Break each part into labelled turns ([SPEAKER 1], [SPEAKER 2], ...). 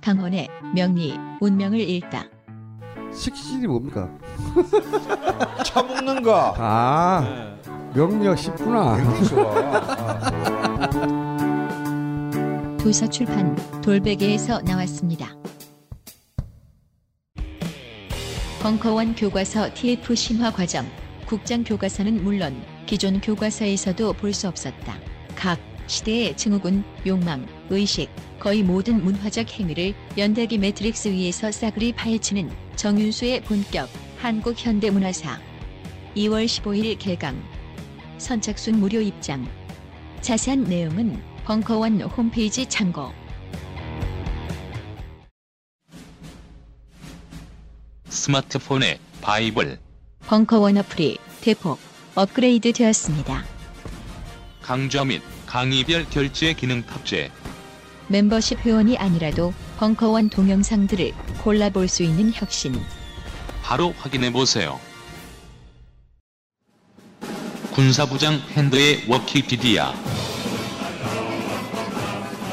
[SPEAKER 1] 강원의 명리 운명을 읽다.
[SPEAKER 2] 식신이 뭡니까?
[SPEAKER 3] 처먹는 거.
[SPEAKER 2] 아 명력 쉽구나.
[SPEAKER 1] 도서 출판 돌베개에서 나왔습니다. 벙커원 교과서 TF 심화 과정 국정 교과서는 물론 기존 교과서에서도 볼 수 없었다. 각 시대의 증후군, 욕망, 의식, 거의 모든 문화적 행위를 연대기 매트릭스 위에서 싸그리 파헤치는 정윤수의 본격 한국 현대문화사. 2월 15일 개강. 선착순 무료 입장. 자세한 내용은 벙커원 홈페이지 참고.
[SPEAKER 4] 스마트폰의 바이블.
[SPEAKER 1] 벙커원 어플이 대폭 업그레이드 되었습니다.
[SPEAKER 4] 강좌 및 강의별 결제 기능 탑재
[SPEAKER 1] 멤버십 회원이 아니라도 벙커원 동영상들을 골라볼 수 있는 혁신.
[SPEAKER 4] 바로 확인해 보세요. 군사부장 팬더의 워키피디아.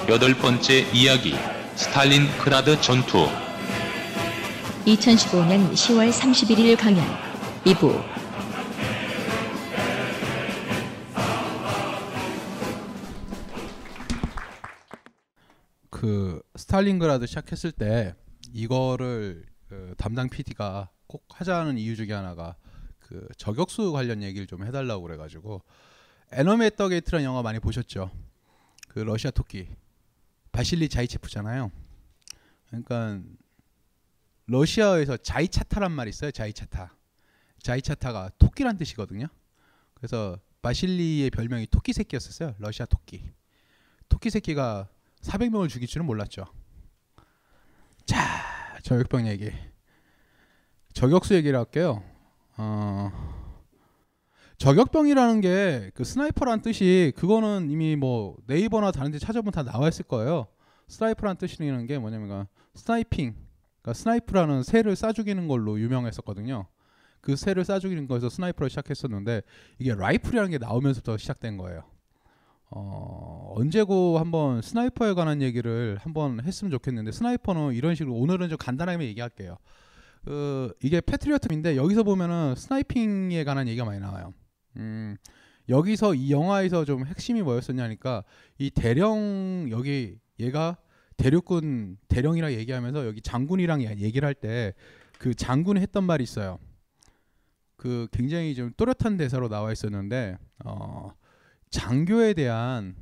[SPEAKER 4] 여덟 번째 이야기 스탈린그라드 전투.
[SPEAKER 1] 2015년 10월 31일 강연 2부
[SPEAKER 5] 그 스탈린그라드 시작했을 때 이거를 그 담당 PD가 꼭 하자는 이유 중에 하나가 그 저격수 관련 얘기를 좀 해달라고 그래가지고 Enemy the Gate라는 영화 많이 보셨죠? 그 러시아 토끼 바실리 자이체프잖아요. 그러니까 러시아에서 자이차타란 말이 있어요. 자이차타. 자이차타가 토끼란 뜻이거든요. 그래서 바실리의 별명이 토끼 새끼였었어요. 러시아 토끼. 토끼 새끼가 400명을 죽일 줄은 몰랐죠. 자, 저격병 얘기. 저격수 얘기를 할게요. 어, 저격병이라는 게 그 sniper란 뜻이 그거는 이미 뭐 네이버나 다른 데 찾아보면 다 나와 있을 거예요. sniper란 뜻이라는 게 뭐냐면 sniping, 그러니까 snipe라는 새를 쏴 죽이는 걸로 유명했었거든요. 그 새를 쏴 죽이는 거에서 sniper를 시작했었는데 이게 라이플이라는 게 나오면서부터 시작된 거예요. 어, 언제고 한번 sniper에 관한 얘기를 한번 했으면 좋겠는데 sniper는 이런 식으로 오늘은 좀 간단하게 얘기할게요. 그 이게 패트리어트인데 여기서 보면은 스나이핑에 관한 얘기가 많이 나와요. 음, 여기서 이 영화에서 좀 핵심이 뭐였었냐니까 이 대령 여기 얘가 대륙군 대령이랑 얘기하면서 여기 장군이랑 얘기를 할 때 그 장군이 했던 말이 있어요. 그 굉장히 좀 또렷한 대사로 나와 있었는데 어, 장교에 대한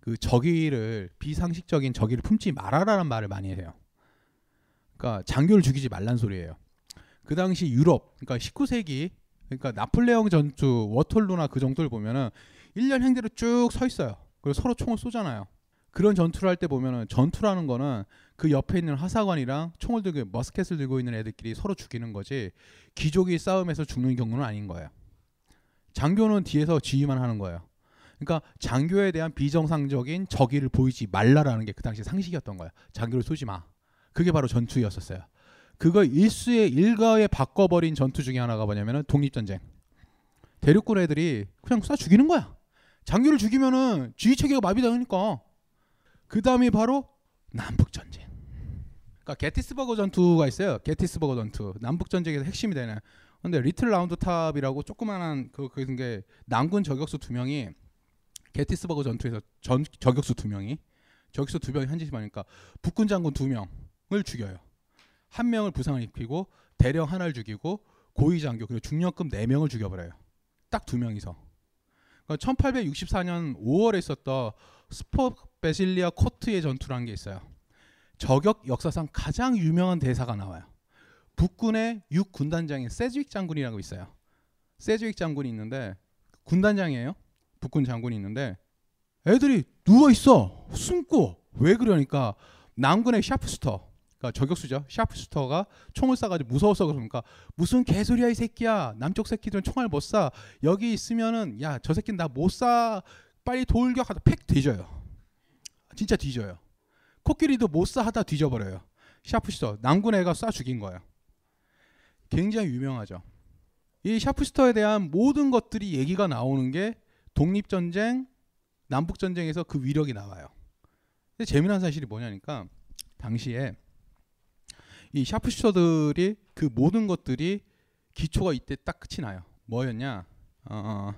[SPEAKER 5] 그 적의를 비상식적인 적의를 품지 말아라는 말을 많이 해요. 그러니까 장교를 죽이지 말란 소리예요. 그 당시 유럽, 그러니까 19세기, 그러니까 나폴레옹 전투, 워털루나 그 정도를 보면은 1년 행대로 쭉 서 있어요. 그리고 서로 총을 쏘잖아요. 그런 전투를 할 때 보면은 전투라는 거는 그 옆에 있는 하사관이랑 총을 들고 머스켓을 들고 있는 애들끼리 서로 죽이는 거지 귀족이 싸움에서 죽는 경우는 아닌 거예요. 장교는 뒤에서 지휘만 하는 거예요. 그러니까 장교에 대한 비정상적인 적의를 보이지 말라라는 게 그 당시 상식이었던 거예요. 장교를 쏘지 마. 그게 바로 전투였었어요. 그걸 일수의 일가에 바꿔버린 전투 중에 하나가 뭐냐면은 독립전쟁. 대륙군 애들이 그냥 쏴 죽이는 거야. 장교를 죽이면은 지휘 체계가 마비되니까. 그 다음이 바로 남북전쟁. 그러니까 게티스버그 전투가 있어요. 게티스버그 전투. 남북전쟁에서 핵심이 되는. 근데 리틀 라운드 탑이라고 조그만한 그 그게 남군 저격수 두 명이 게티스버그 전투에서 전 저격수 두 명이 저격수 두 명이 한 짓이 많으니까 북군 장군 두 명을 죽여요. 한 명을 부상을 입히고 대령 하나를 죽이고 고위 장교 그리고 중령급 네 명을 죽여버려요. 딱 두 명이서. 그러니까 1864년 5월에 있었던 스포 베실리아 코트의 전투라는 게 있어요. 저격 역사상 가장 유명한 대사가 나와요. 북군의 육 군단장인 세즈윅 장군이라고 있어요. 세즈윅 장군이 있는데 군단장이에요. 북군 장군이 있는데 애들이 누워 있어 숨고 왜 그러니까 남군의 sharpshooter 그러니까 저격수죠. sharpshooter가 총을 쏴가지고 무서워서 그러니까 무슨 개소리야 이 새끼야. 남쪽 새끼들은 총알 못 쏴. 여기 있으면은 야 저 새끼는 나 못 쏴. 빨리 돌격 하다 팩 뒤져요. 진짜 뒤져요. 코끼리도 못 쏴 하다 뒤져버려요. sharpshooter 남군 애가 쏴 죽인 거예요. 굉장히 유명하죠. 이 sharpshooter에 대한 모든 것들이 얘기가 나오는 게 독립전쟁, 남북전쟁에서 그 위력이 나와요. 근데 재미난 사실이 뭐냐니까 당시에 이 sharpshooter들이 그 모든 것들이 기초가 이때 딱 끝이 나요. 뭐였냐? 어,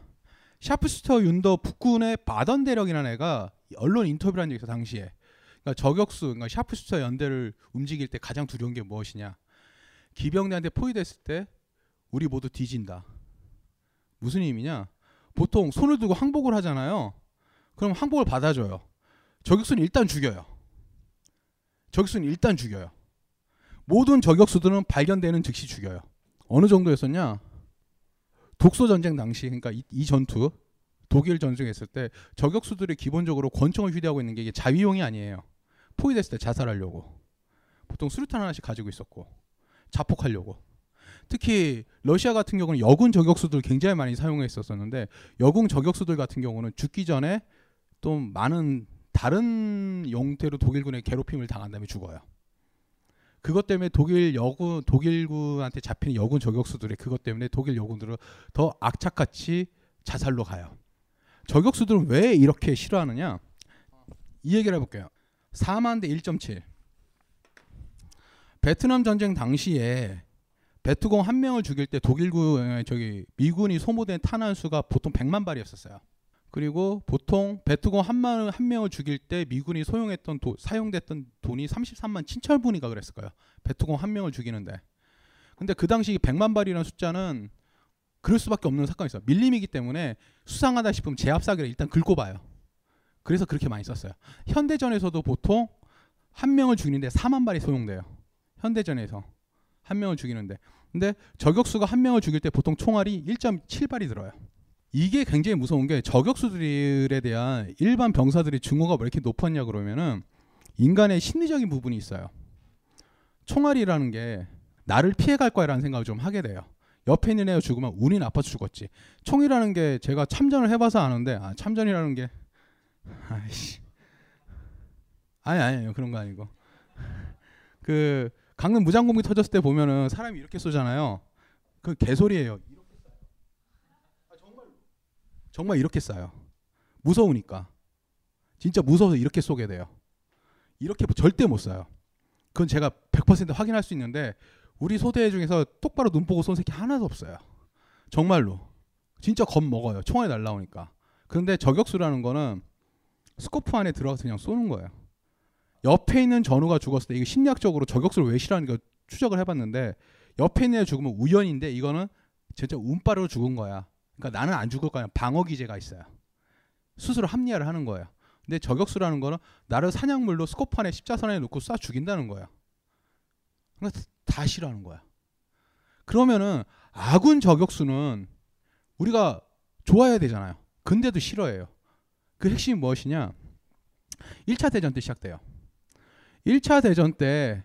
[SPEAKER 5] sharpshooter 윤더 북군의 버던 대령이라는 애가 언론 인터뷰를 한 적이 있어 당시에. 그러니까 저격수, 그러니까 sharpshooter 연대를 움직일 때 가장 두려운 게 무엇이냐? 기병대한테 포위됐을 때 우리 모두 뒤진다. 무슨 의미냐? 보통 손을 들고 항복을 하잖아요. 그럼 항복을 받아줘요. 저격수는 일단 죽여요. 저격수는 일단 죽여요. 모든 저격수들은 발견되는 즉시 죽여요. 어느 정도였었냐? 독소 전쟁 당시 그러니까 이, 이 전투 독일 전쟁했을 때 저격수들이 기본적으로 권총을 휴대하고 있는 게 이게 자위용이 아니에요. 포위됐을 때 자살하려고. 보통 수류탄 하나씩 가지고 있었고 자폭하려고. 특히 러시아 같은 경우는 여군 저격수들 굉장히 많이 사용했었었는데 여군 저격수들 같은 경우는 죽기 전에 또 많은 다른 용태로 독일군의 괴롭힘을 당한 다음에 죽어요. 그것 때문에 독일 여군 독일군한테 잡히는 여군 저격수들이 그것 때문에 독일 여군들은 더 악착같이 자살로 가요. 저격수들은 왜 이렇게 싫어하느냐? 이 얘기를 해볼게요. 4만 대 1.7. 베트남 전쟁 당시에 베트공 한 명을 죽일 때 독일군 저기 미군이 소모된 탄환 수가 보통 100만 발이었었어요. 그리고 보통 베트공 한, 한 명을 죽일 때 미군이 소용했던 도, 사용됐던 돈이 33만 7천 분이가 그랬을 거예요. 베트공 한 명을 죽이는데. 근데 그 당시 100만 발이라는 숫자는 그럴 수밖에 없는 사건이 있어요. 밀림이기 때문에 수상하다 싶으면 제압사기를 일단 긁고 봐요. 그래서 그렇게 많이 썼어요. 현대전에서도 보통 한 명을 죽이는데 4만 발이 소용돼요. 현대전에서 한 명을 죽이는데. 근데 저격수가 한 명을 죽일 때 보통 총알이 1.7발이 들어요. 이게 굉장히 무서운 게 저격수들에 대한 일반 병사들의 증오가 왜 이렇게 높았냐 그러면은 인간의 심리적인 부분이 있어요. 총알이라는 게 나를 피해갈 거야라는 생각을 좀 하게 돼요. 옆에 있는 애가 죽으면 운이 나빠서 죽었지. 총이라는 게 제가 참전을 해봐서 아는데 아, 참전이라는 게 아이씨 아니 아니에요 그런 거 아니고 그 강릉 무장공비 터졌을 때 보면은 사람이 이렇게 쏘잖아요. 그 개소리예요. 정말 이렇게 쏴요. 무서우니까. 진짜 무서워서 이렇게 쏘게 돼요. 이렇게 절대 못 쏴요. 그건 제가 100% 확인할 수 있는데 우리 소대 중에서 똑바로 눈 보고 쏜 새끼 하나도 없어요. 정말로. 진짜 겁 먹어요. 총알이 날라오니까. 그런데 저격수라는 거는 스코프 안에 들어가서 그냥 쏘는 거예요. 옆에 있는 전우가 죽었을 때 이게 심리학적으로 저격수를 왜 싫어하는가 추적을 해봤는데 옆에 있는 애 죽으면 우연인데 이거는 진짜 운빨로 죽은 거야. 그러니까 나는 안 죽을 거야. 방어 기제가 있어요. 스스로 합리화를 하는 거예요. 근데 저격수라는 거는 나를 사냥물로 스코프 안에 십자선에 놓고 쏴 죽인다는 거야. 그러니까 다 싫어하는 거야. 그러면은 아군 저격수는 우리가 좋아해야 되잖아요. 근데도 싫어해요. 그 핵심이 무엇이냐? 1차 대전 때 시작돼요. 1차 대전 때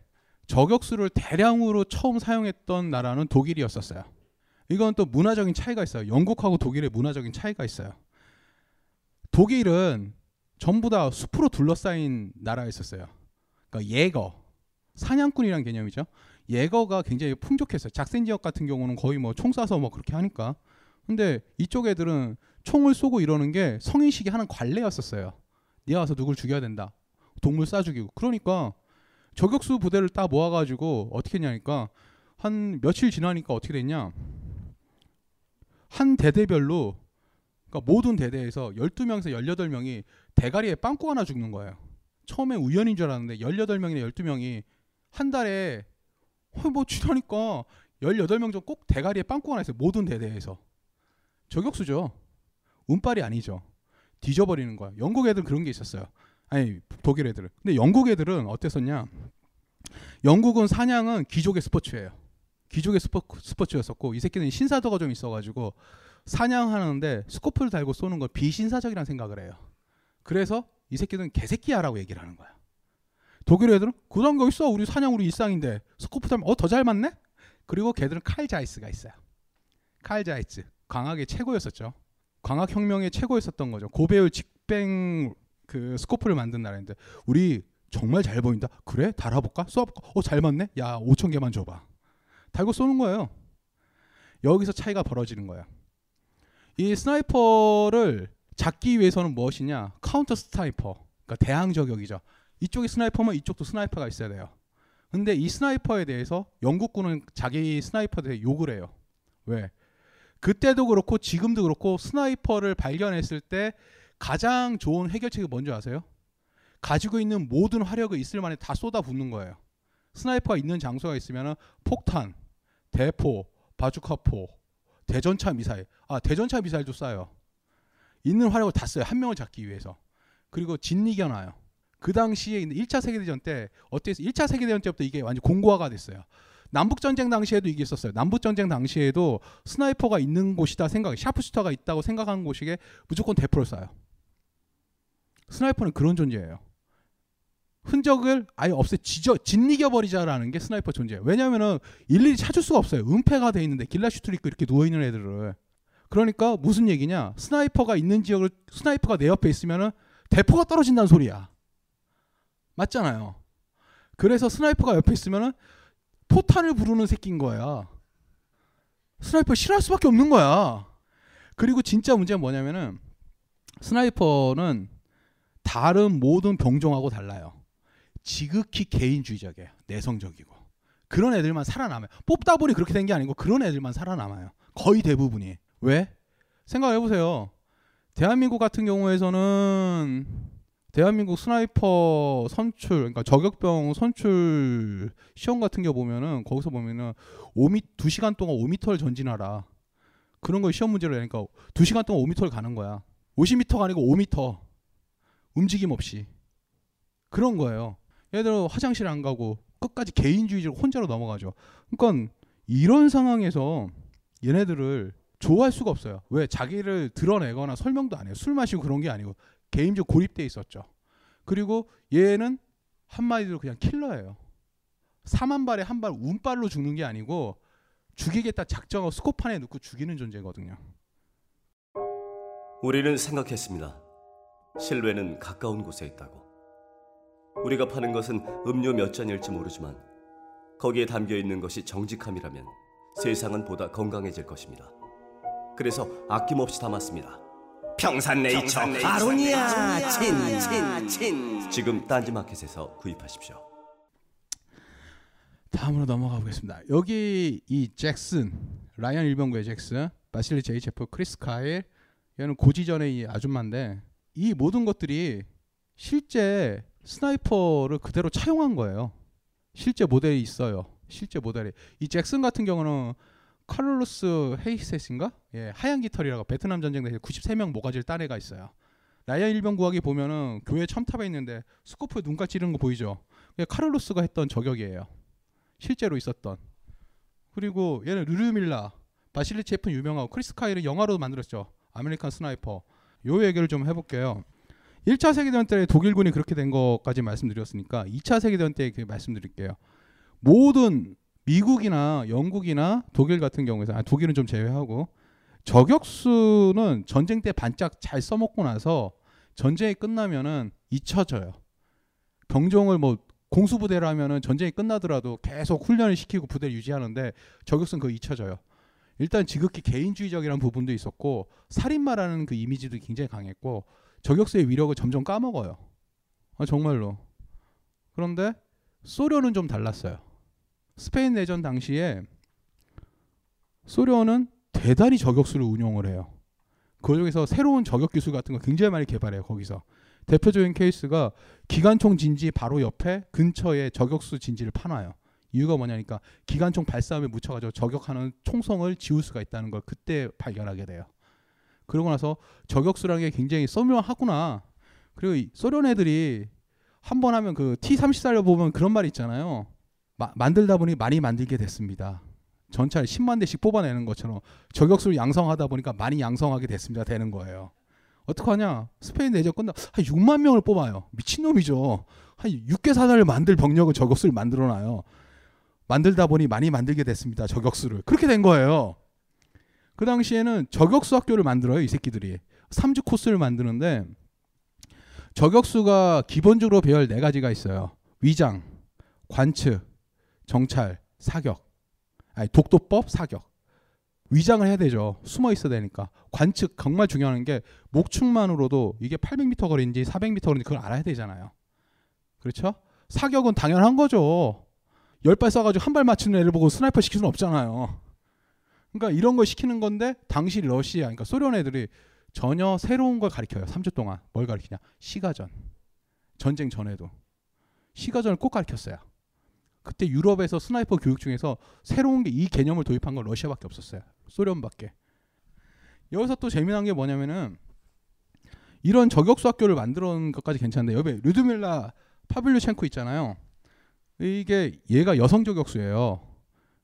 [SPEAKER 5] 저격수를 대량으로 처음 사용했던 나라는 독일이었었어요. 이건 또 문화적인 차이가 있어요. 영국하고 독일의 문화적인 차이가 있어요. 독일은 전부 다 숲으로 둘러싸인 나라였었어요. 그러니까 예거, 사냥꾼이란 개념이죠. 예거가 굉장히 풍족했어요. 작센 지역 같은 경우는 거의 뭐 총 쏴서 뭐 그렇게 하니까. 근데 이쪽 애들은 총을 쏘고 이러는 게 성인식이 하는 관례였었어요. 네가 와서 누굴 죽여야 된다. 동물 쏴 죽이고. 그러니까 저격수 부대를 딱 모아가지고 어떻게 했냐니까 한 며칠 지나니까 어떻게 됐냐. 한 대대별로 그러니까 모든 대대에서 12명에서 18명이 대가리에 빵꾸 하나 죽는 거예요. 처음에 우연인 줄 알았는데 18명이나 12명이 한 달에 어, 뭐 주라니까 18명 좀꼭 대가리에 빵꾸 하나 있어요. 모든 대대에서. 저격수죠. 운빨이 아니죠. 뒤져버리는 거야. 영국 애들 그런 게 있었어요. 아니 독일 애들은. 근데 영국 애들은 어땠었냐? 영국은 사냥은 귀족의 스포츠예요. 귀족의 스포, 스포츠 였었고 이 새끼는 신사도가 좀 있어가지고 사냥하는데 scope를 달고 쏘는 걸 비신사적이라는 생각을 해요. 그래서 이 새끼는 개새끼야라고 얘기를 하는 거야. 독일 애들은 그런 거 있어. 우리 사냥 우리 일상인데 scope 달면 어 더 잘 맞네. 그리고 걔들은 칼 자이스가 있어요. 칼 자이스 광학의 최고였었죠. 광학 혁명의 최고였었던 거죠. 고배율 직뱅 그 scope를 만든 나라인데 우리 정말 잘 보인다. 그래 달아볼까? 쏘아볼까? 어 잘 맞네. 야 5천 개만 줘봐. 달고 쏘는 거예요. 여기서 차이가 벌어지는 거야. 이 sniper를 잡기 위해서는 무엇이냐? counter sniper. 그러니까 대항 저격이죠. 이쪽이 sniper면 이쪽도 sniper가 있어야 돼요. 근데 이 sniper에 대해서 영국군은 자기 sniper에 대해 욕을 해요. 왜? 그때도 그렇고 지금도 그렇고 sniper를 발견했을 때 가장 좋은 해결책이 뭔지 아세요? 가지고 있는 모든 화력을 있을 만에 다 쏟아붓는 거예요. sniper가 있는 장소가 있으면 폭탄, 대포, 바주카포, 대전차 미사일. 아, 대전차 미사일도 쏴요. 있는 화력을 다 써요. 한 명을 잡기 위해서. 그리고 짓이겨놔요. 그 당시에 1차 세계대전 때 어땠어요? 1차 세계대전 때부터 이게 완전 공고화가 됐어요. 남북 전쟁 당시에도 이게 있었어요. 남북 전쟁 당시에도 sniper가 있는 곳이다 생각, sharpshooter가 있다고 생각하는 곳이게 무조건 대포를 쏴요. sniper는 그런 존재예요. 흔적을 아예 없애 지져 짓이겨 버리자라는 게 sniper 존재예요. 왜냐하면은 일일이 찾을 수가 없어요. 은폐가 돼 있는데 ghillie suit 입고 이렇게 누워 있는 애들을. 그러니까 무슨 얘기냐? sniper가 있는 지역을 sniper가 내 옆에 있으면은 대포가 떨어진다는 소리야. 맞잖아요. 그래서 sniper가 옆에 있으면은 포탄을 부르는 새끼인 거야. sniper 싫어할 수밖에 없는 거야. 그리고 진짜 문제는 뭐냐면은 sniper는 다른 모든 병종하고 달라요. 지극히 개인주의적이에요. 내성적이고. 그런 애들만 살아남아요. 뽑다 보니 그렇게 된 게 아니고 그런 애들만 살아남아요. 거의 대부분이. 왜? 생각해 보세요. 대한민국 같은 경우에서는 대한민국 sniper 선출, 그러니까 저격병 선출 시험 같은 게 보면은 거기서 보면은 5미 2시간 동안 5m를 전진하라. 그런 걸 시험 문제로 내니까 2시간 동안 5m를 가는 거야. 50m가 아니고 5m. 움직임 없이. 그런 거예요. 예를 들어 화장실 안 가고 끝까지 개인주의적으로 혼자로 넘어가죠. 그러니까 이런 상황에서 얘네들을 좋아할 수가 없어요. 왜? 자기를 드러내거나 설명도 안 해요. 술 마시고 그런 게 아니고 개인적 고립돼 있었죠. 그리고 얘는 한마디로 그냥 킬러예요. 3만 발에 한 발 운발로 죽는 게 아니고 죽이겠다 작정하고 스코판에 넣고 죽이는 존재거든요.
[SPEAKER 3] 우리는 생각했습니다. 실외는 가까운 곳에 있다고. 우리가 파는 것은 음료 몇 잔일지 모르지만 거기에 담겨 있는 것이 정직함이라면 세상은 보다 건강해질 것입니다. 그래서 아낌없이 담았습니다.
[SPEAKER 6] 평산네이처 아로니아 친친친
[SPEAKER 3] 지금 딴지마켓에서 구입하십시오.
[SPEAKER 5] 다음으로 넘어가 보겠습니다. 여기 이 잭슨, 라이언 일병구의 잭슨, 바실리 자이체프, 크리스 카일, 얘는 고지전의 이 아줌마인데 이 모든 것들이 실제 sniper를 그대로 차용한 거예요. 실제 모델이 있어요. 실제 모델이. 이 잭슨 같은 경우는 카를로스 헤이세스인가? 예, 하얀 깃털이라고 베트남 전쟁 때 93명 모가지를 딴 애가 있어요. 라이언 일병 구하기 보면은 교회 첨탑에 있는데 scope에 눈깔 찌르는 거 보이죠? 그게 카를로스가 했던 저격이에요. 실제로 있었던. 그리고 얘는 류드밀라, 바실리 자이체프는 유명하고 크리스 카일은 영화로 만들었죠. American Sniper. 요 얘기를 좀 해볼게요. 1차 세계대전 때 독일군이 그렇게 된 것까지 말씀드렸으니까 2차 세계대전 때 말씀드릴게요. 모든 미국이나 영국이나 독일 같은 경우에서 아, 독일은 좀 제외하고 저격수는 전쟁 때 반짝 잘 써먹고 나서 전쟁이 끝나면은 잊혀져요. 병종을 뭐 공수부대라면은 전쟁이 끝나더라도 계속 훈련을 시키고 부대를 유지하는데 저격수는 그거 잊혀져요. 일단 지극히 개인주의적이라는 부분도 있었고 살인마라는 그 이미지도 굉장히 강했고 저격수의 위력을 점점 까먹어요. 아, 정말로. 그런데 소련은 좀 달랐어요. 스페인 내전 당시에 소련은 대단히 저격수를 운용을 해요. 그 중에서 새로운 저격 기술 같은 거 굉장히 많이 개발해요. 거기서 대표적인 케이스가 기관총 진지 바로 옆에 근처에 저격수 진지를 파놔요. 이유가 뭐냐니까 기관총 발사함에 묻혀가지고 저격하는 총성을 지울 수가 있다는 걸 그때 발견하게 돼요. 그러고 나서 저격수라는 게 굉장히 썰명하구나. 그리고 소련 애들이 한 번 하면 그 T-34를 보면 그런 말이 있잖아요. 마, 만들다 보니 많이 만들게 됐습니다. 전차를 10만 대씩 뽑아내는 것처럼 저격수를 양성하다 보니까 많이 양성하게 됐습니다. 되는 거예요. 어떡하냐? 스페인 내전 끝나 한 6만 명을 뽑아요. 미친놈이죠. 한 6개 사단을 만들 병력은 저격수를 만들어 놔요. 만들다 보니 많이 만들게 됐습니다. 저격수를. 그렇게 된 거예요. 그 당시에는 저격수 학교를 만들어요, 이 새끼들이. 3주 코스를 만드는데 저격수가 기본적으로 배열 네 가지가 있어요. 위장, 관측, 정찰, 사격. 아니 독도법, 사격. 위장을 해야 되죠. 숨어 있어야 되니까. 관측 정말 중요한 게 목측만으로도 이게 800m 거리인지 400m 거리인지 그걸 알아야 되잖아요. 그렇죠? 사격은 당연한 거죠. 열 발 쏴가지고 한 발 맞추는 애를 보고 sniper 시킬 수는 없잖아요. 그러니까 이런 걸 시키는 건데 당시 러시아, 그러니까 소련 애들이 전혀 새로운 걸 가르쳐요. 3주 동안 뭘 가르치냐? 시가전. 전쟁 전에도 시가전을 꼭 가르쳤어요. 그때 유럽에서 sniper 교육 중에서 새로운 게 이 개념을 도입한 건 러시아밖에 없었어요. 소련밖에. 여기서 또 재미난 게 뭐냐면은 이런 저격수 학교를 만들어 놓은 것까지 괜찮은데 여기 류드밀라 파블리첸코 있잖아요. 이게 얘가 여성 저격수예요.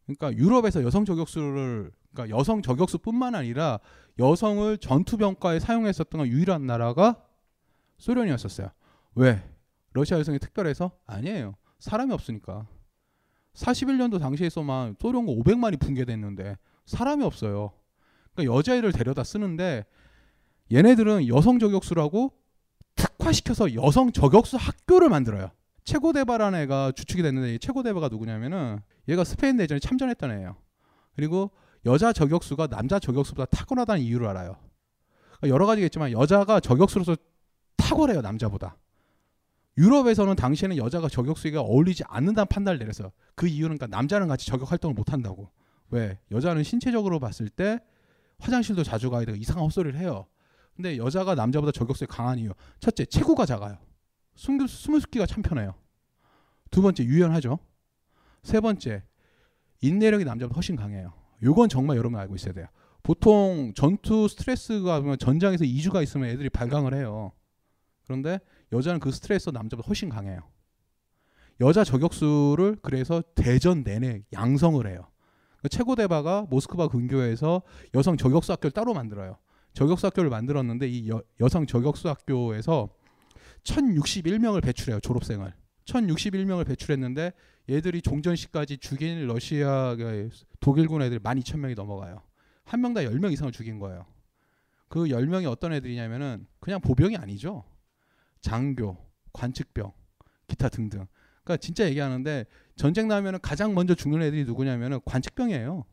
[SPEAKER 5] 그러니까 유럽에서 여성 저격수를 그러니까 여성 저격수뿐만 아니라 여성을 전투 병과에 사용했었던 유일한 나라가 소련이었었어요. 왜? 러시아 여성이 특별해서? 아니에요. 사람이 없으니까. 41년도 당시에서만 소련과 500만이 붕괴됐는데 사람이 없어요. 그러니까 여자애를 데려다 쓰는데 얘네들은 여성 저격수라고 특화시켜서 여성 저격수 학교를 만들어요. 최고대바라는 애가 주축이 됐는데 이 최고대바가 누구냐면은 얘가 스페인 내전에 참전했던 애예요. 그리고 여자 저격수가 남자 저격수보다 탁월하다는 이유를 알아요. 그러니까 여러 가지겠지만 여자가 저격수로서 탁월해요 남자보다. 유럽에서는 당시에는 여자가 저격수가 어울리지 않는다는 판단을 내렸어요. 그 이유는 그러니까 남자랑 같이 저격 활동을 못 한다고. 왜? 여자는 신체적으로 봤을 때 화장실도 자주 가야 되고 이상한 헛소리를 해요. 근데 여자가 남자보다 저격수에 강한 이유. 첫째, 체구가 작아요. 숨, 숨을 숨기가 참 편해요. 두 번째, 유연하죠. 세 번째, 인내력이 남자보다 훨씬 강해요. 요건 정말 여러분 알고 있어야 돼요. 보통 전투 스트레스가 전장에서 2주가 있으면 애들이 발광을 해요. 그런데 여자는 그 스트레스 남자보다 훨씬 강해요. 여자 저격수를 그래서 대전 내내 양성을 해요. 최고 대바가 모스크바 근교에서 여성 저격수 학교를 따로 만들어요. 저격수 학교를 만들었는데 이 여, 여성 저격수 학교에서 1061명을 배출해요. 졸업생을. 1061명을 배출했는데 얘들이 종전 시까지 죽인 러시아 독일군 애들 12,000명이 넘어가요. 한 명당 10명 이상을 죽인 거예요. 그 10명이 어떤 애들이냐면은 그냥 보병이 아니죠. 장교, 관측병, 기타 등등. 그러니까 진짜 얘기하는데 전쟁 나면은 가장 먼저 죽는 애들이 누구냐면은 관측병이에요.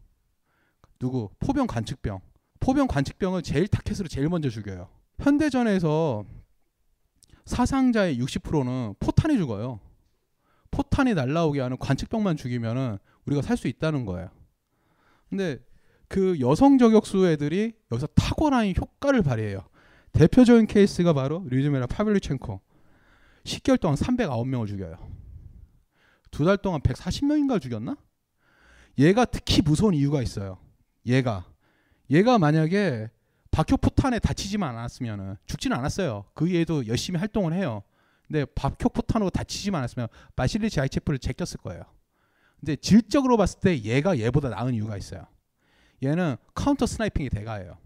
[SPEAKER 5] 누구? 포병 관측병. 포병 관측병을 제일 타켓으로 제일 먼저 죽여요. 현대전에서 사상자의 60%는 포탄이 죽어요. 포탄이 날라오게 하는 관측병만 죽이면은 우리가 살 수 있다는 거예요. 근데 그 여성 저격수 애들이 여기서 탁월한 효과를 발휘해요. 대표적인 케이스가 바로 류즈메라 파빌리첸코. 10개월 동안 309명을 죽여요. 두 달 동안 140명인가 죽였나? 얘가 특히 무서운 이유가 있어요. 얘가 얘가 만약에 박격포탄에 다치지만 않았으면 죽지는 않았어요. 그 얘도 열심히 활동을 해요. 근데 박격포탄으로 다치지만 않았으면 바실리 자이체프를 제꼈을 거예요. 근데 질적으로 봤을 때 얘가 얘보다 나은 이유가 있어요. 얘는 counter sniping이 대가예요.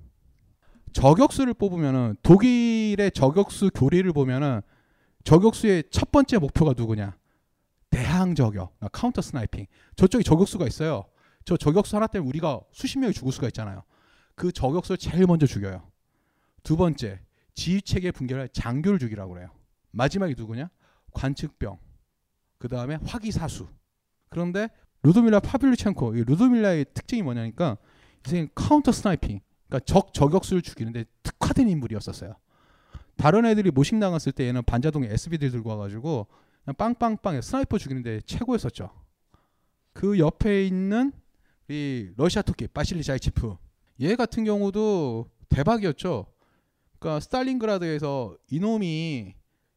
[SPEAKER 5] 저격수를 뽑으면은 독일의 저격수 교리를 보면은 저격수의 첫 번째 목표가 누구냐? 대항 저격, 그러니까 counter sniping. 저쪽에 저격수가 있어요. 저 저격수 하나 때문에 우리가 수십 명이 죽을 수가 있잖아요. 그 저격수를 제일 먼저 죽여요. 두 번째, 지휘 체계 붕괴를 장교를 죽이라고 그래요. 마지막이 누구냐? 관측병. 그 다음에 화기사수. 그런데 류드밀라 파블리첸코, 류드밀라의 특징이 뭐냐니까 이 counter sniping. 그러니까 적 저격수를 죽이는데 특화된 인물이었었어요. 다른 애들이 모신나강 쐈을 때 얘는 반자동에 SVT를 들고 와가지고 그냥 빵빵빵 sniper 죽이는데 최고였었죠. 그 옆에 있는 이 러시아 토끼 바실리 자이체프 얘 같은 경우도 대박이었죠. 그러니까 스탈린그라드에서 이놈이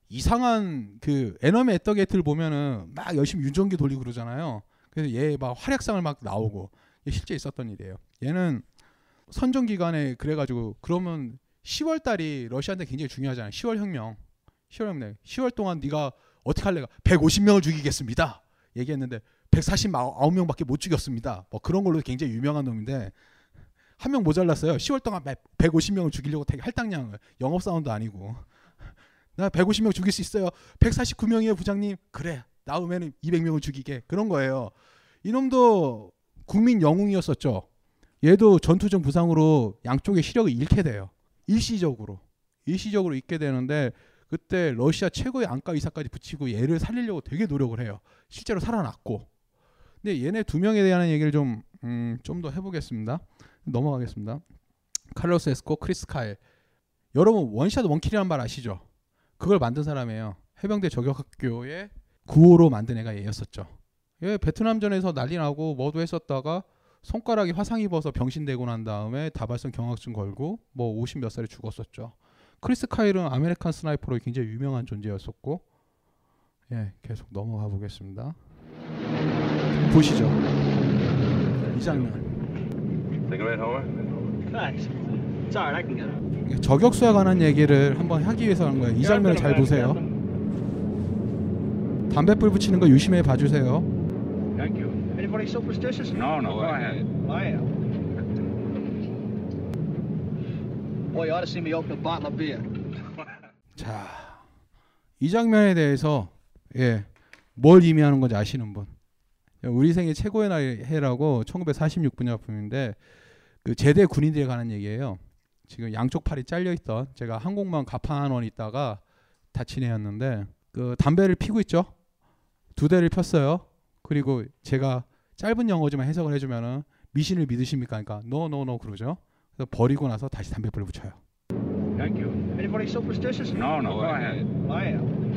[SPEAKER 5] 이상한 그 Enemy at the Gates를 보면은 막 열심히 윤전기 돌리고 그러잖아요. 그래서 얘 막 활약상을 막 나오고 실제 있었던 일이에요. 얘는 선전 기간에 그래가지고 그러면 10월 달이 러시아한테 굉장히 중요하잖아요. 10월 혁명. 10월 혁명. 10월 동안 네가 어떻게 할래가 150명을 죽이겠습니다. 얘기했는데 149명밖에 못 죽였습니다. 뭐 그런 걸로 굉장히 유명한 놈인데 한 명 모자랐어요. 10월 동안 150명을 죽이려고 되게 할당량을 영업 사원도 아니고 나 150명 죽일 수 있어요. 149명이에요 부장님. 그래 나오면은 200명을 죽이게 그런 거예요. 이놈도 국민 영웅이었었죠. 얘도 전투적 부상으로 양쪽의 시력을 잃게 돼요. 일시적으로 일시적으로 잃게 되는데 그때 러시아 최고의 안과 의사까지 붙이고 얘를 살리려고 되게 노력을 해요. 실제로 살아났고. 근데 얘네 두 명에 대한 얘기를 좀 음, 좀 더 해보겠습니다. 넘어가겠습니다. 칼로스 헤스콕, 크리스 카일. 여러분 one shot one kill이라는 말 아시죠? 그걸 만든 사람이에요. 해병대 저격학교의 구호로 만든 애가 얘였었죠. 얘 베트남전에서 난리 나고 뭐도 했었다가 손가락이 화상 입어서 병신되고 난 다음에 다발성 경화증 걸고 뭐 50 몇 살에 죽었었죠. 크리스 카일은 American Sniper로 굉장히 유명한 존재였었고 예 계속 넘어가 보겠습니다. 보시죠. 이 장면. 저격수에 관한 얘기를 한번 하기 위해서 하는 거예요. 이 장면을 잘 보세요. 담배불 붙이는 거 유심히 봐주세요.
[SPEAKER 7] Anybody superstitious?
[SPEAKER 4] No, no, go ahead.
[SPEAKER 7] I am. Boy, you ought to see me open a bottle of beer.
[SPEAKER 5] 자, 이 장면에 대해서 예, 뭘 의미하는 건지 아시는 분? 우리 생애 최고의 날 해라고 1946분 작품인데 그 제대 군인들에 관한 얘기예요. 지금 양쪽 팔이 잘려 있던 제가 항공모함 가판원 있다가 다친 애였는데 그 담배를 피고 있죠. 두 대를 폈어요. 그리고 제가 짧은 영어지만 해석을 해주면은 미신을 믿으십니까? 그러니까 no no no 그러죠. 그래서 버리고 나서 다시 담배불을 붙여요.
[SPEAKER 7] Anybody superstitious?
[SPEAKER 4] No, no, go ahead.
[SPEAKER 7] I am.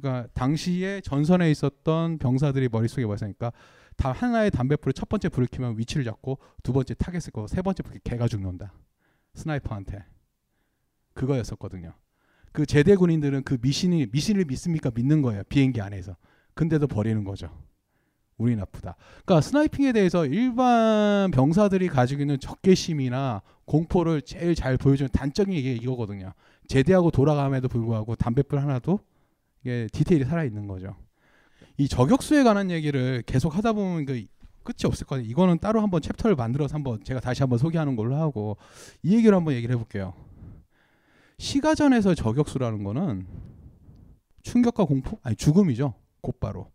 [SPEAKER 5] 그러니까 당시에 전선에 있었던 병사들이 머릿속에 뭐 있으니까 다 하나의 담배불을 첫 번째 불을 켜면 위치를 잡고 두 번째 target을 끄고 세 번째 불 걔가 죽는다. 스나이퍼한테. 그거였었거든요. 그 제대 군인들은 그 미신이 미신을 믿습니까? 믿는 거예요. 비행기 안에서. 근데도 버리는 거죠. 우리 나쁘다. 그러니까 스나이핑에 대해서 일반 병사들이 가지고 있는 적개심이나 공포를 제일 잘 보여주는 단적인 게 이거거든요. 제대하고 돌아감에도 불구하고 담배불 하나도 이게 디테일이 살아 있는 거죠. 이 저격수에 관한 얘기를 계속 하다 보면 그 끝이 없을 거예요. 이거는 따로 한번 챕터를 만들어서 한번 제가 다시 한번 소개하는 걸로 하고 이 얘기를 한번 얘기를 해볼게요. 시가전에서 저격수라는 거는 충격과 공포 아니 죽음이죠. 곧바로.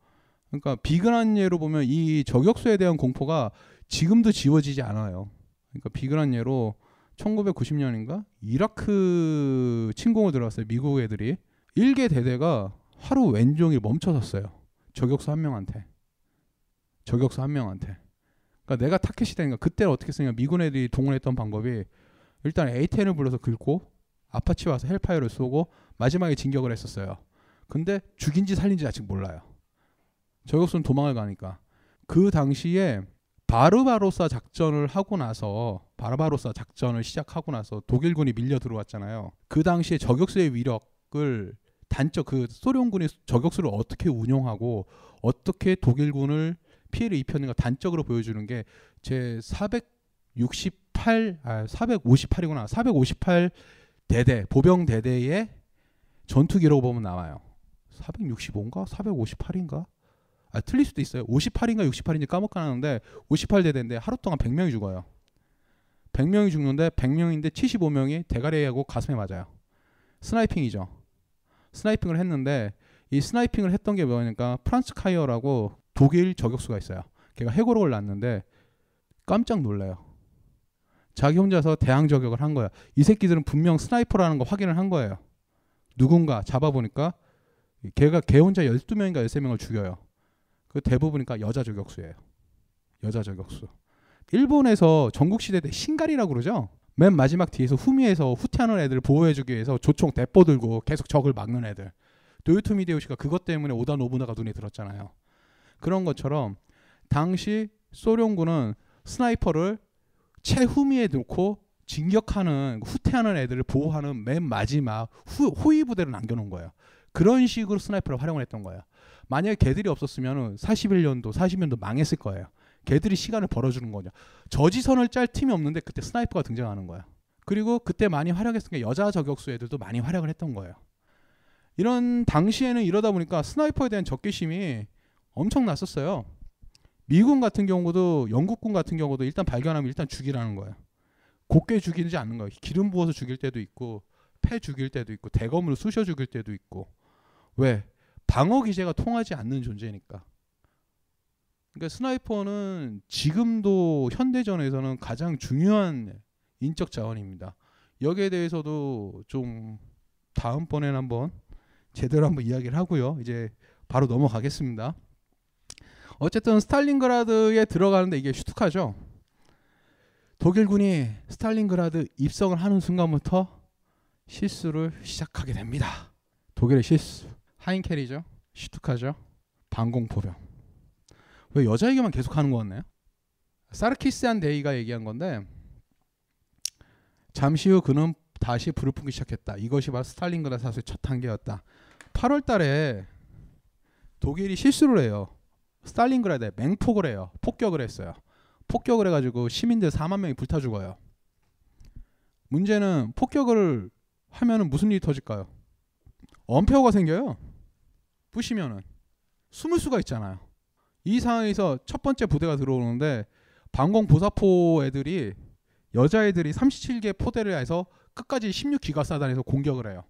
[SPEAKER 5] 그러니까 비근한 예로 보면 이 저격수에 대한 공포가 지금도 지워지지 않아요. 그러니까 비근한 예로 1990년인가 이라크 침공을 들어갔어요. 미국 애들이 일개 대대가 하루 왼종일 멈춰섰어요. 저격수 한 명한테. 저격수 한 명한테. 그러니까 내가 타켓이 되니까 그때 어떻게 쓰냐 미군 애들이 동원했던 방법이 일단 A10을 불러서 긁고 아파치 와서 Hellfire를 쏘고 마지막에 진격을 했었어요. 근데 죽인지 살린지 아직 몰라요. 저격수는 도망을 가니까 그 당시에 바르바로사 작전을 하고 나서 바르바로사 작전을 시작하고 나서 독일군이 밀려 들어왔잖아요. 그 당시에 저격수의 위력을 단적 그 소련군이 저격수를 어떻게 운용하고 어떻게 독일군을 피해를 입혔는가 단적으로 보여주는 게 제 468, 아 458이구나. 458 대대 보병 대대의 전투 기록 보면 나와요. 465인가 458인가? 아 틀릴 수도 있어요. 58인가 68인지 까먹가는데 58대대인데 하루 동안 100명이 죽어요. 100명이 죽는데 100명인데 75명이 대가리하고 가슴에 맞아요. sniping이죠. sniping을 했는데 이 sniping을 했던 게 뭐냐니까 프란츠 카이어라고 독일 저격수가 있어요. 걔가 회고록을 냈는데 깜짝 놀라요. 자기 혼자서 대항 저격을 한 거야. 이 새끼들은 분명 sniper라는 거 확인을 한 거예요. 누군가 잡아보니까 걔가 걔 혼자 12명인가 13명을 죽여요. 그 대부분이니까 여자 저격수예요. 여자 저격수. 일본에서 전국시대 때 신갈이라고 그러죠. 맨 마지막 뒤에서 후미에서 후퇴하는 애들을 보호해주기 위해서 조총 대포 들고 계속 적을 막는 애들. 도요토미 히데요시가 그것 때문에 오다 노부나가 눈에 들었잖아요. 그런 것처럼 당시 소련군은 sniper를 최후미에 놓고 진격하는 후퇴하는 애들을 보호하는 맨 마지막 후, 호위 부대를 남겨놓은 거예요. 그런 식으로 sniper를 활용을 했던 거예요. 만약에 걔들이 없었으면 41년도, 40년도 망했을 거예요. 걔들이 시간을 벌어주는 거죠. 저지선을 짤 팀이 없는데 그때 sniper가 등장하는 거예요. 그리고 그때 많이 활약했으니까 여자 저격수 애들도 많이 활약을 했던 거예요. 이런 당시에는 이러다 보니까 sniper에 대한 적개심이 엄청 났었어요. 미군 같은 경우도 영국군 같은 경우도 일단 발견하면 일단 죽이라는 거예요. 곱게 죽이지 않는 거예요. 기름 부어서 죽일 때도 있고 패 죽일 때도 있고 대검으로 쑤셔 죽일 때도 있고 왜 방어 기제가 통하지 않는 존재니까. 그러니까 sniper는 지금도 현대전에서는 가장 중요한 인적 자원입니다. 여기에 대해서도 좀 다음번에는 한번 제대로 한번 이야기를 하고요. 이제 바로 넘어가겠습니다. 어쨌든 스탈린그라드에 들어가는데 이게 슈투카죠. 독일군이 스탈린그라드 입성을 하는 순간부터 실수를 시작하게 됩니다. 독일의 실수. 하인켈이죠. 슈투카죠. 방공포병. 왜 여자 얘기만 계속 하는 거 같네요? 사르키스한 데이가 얘기한 건데 잠시 후 그는 다시 불을 뿜기 시작했다. 이것이 바로 스탈린그라드 사수의 첫 단계였다. 8월 달에 독일이 실수를 해요. 스탈린그라드에 맹폭을 해요. 폭격을 했어요. 폭격을 해가지고 시민들 4만 명이 불타 죽어요. 문제는 폭격을 하면은 무슨 일이 터질까요? 엄폐호가 생겨요. 부시면은 숨을 수가 있잖아요. 이 상황에서 첫 번째 부대가 들어오는데 방공 보사포 애들이 여자애들이 37개 포대를 해서 끝까지 16기가 사단에서 공격을 해요.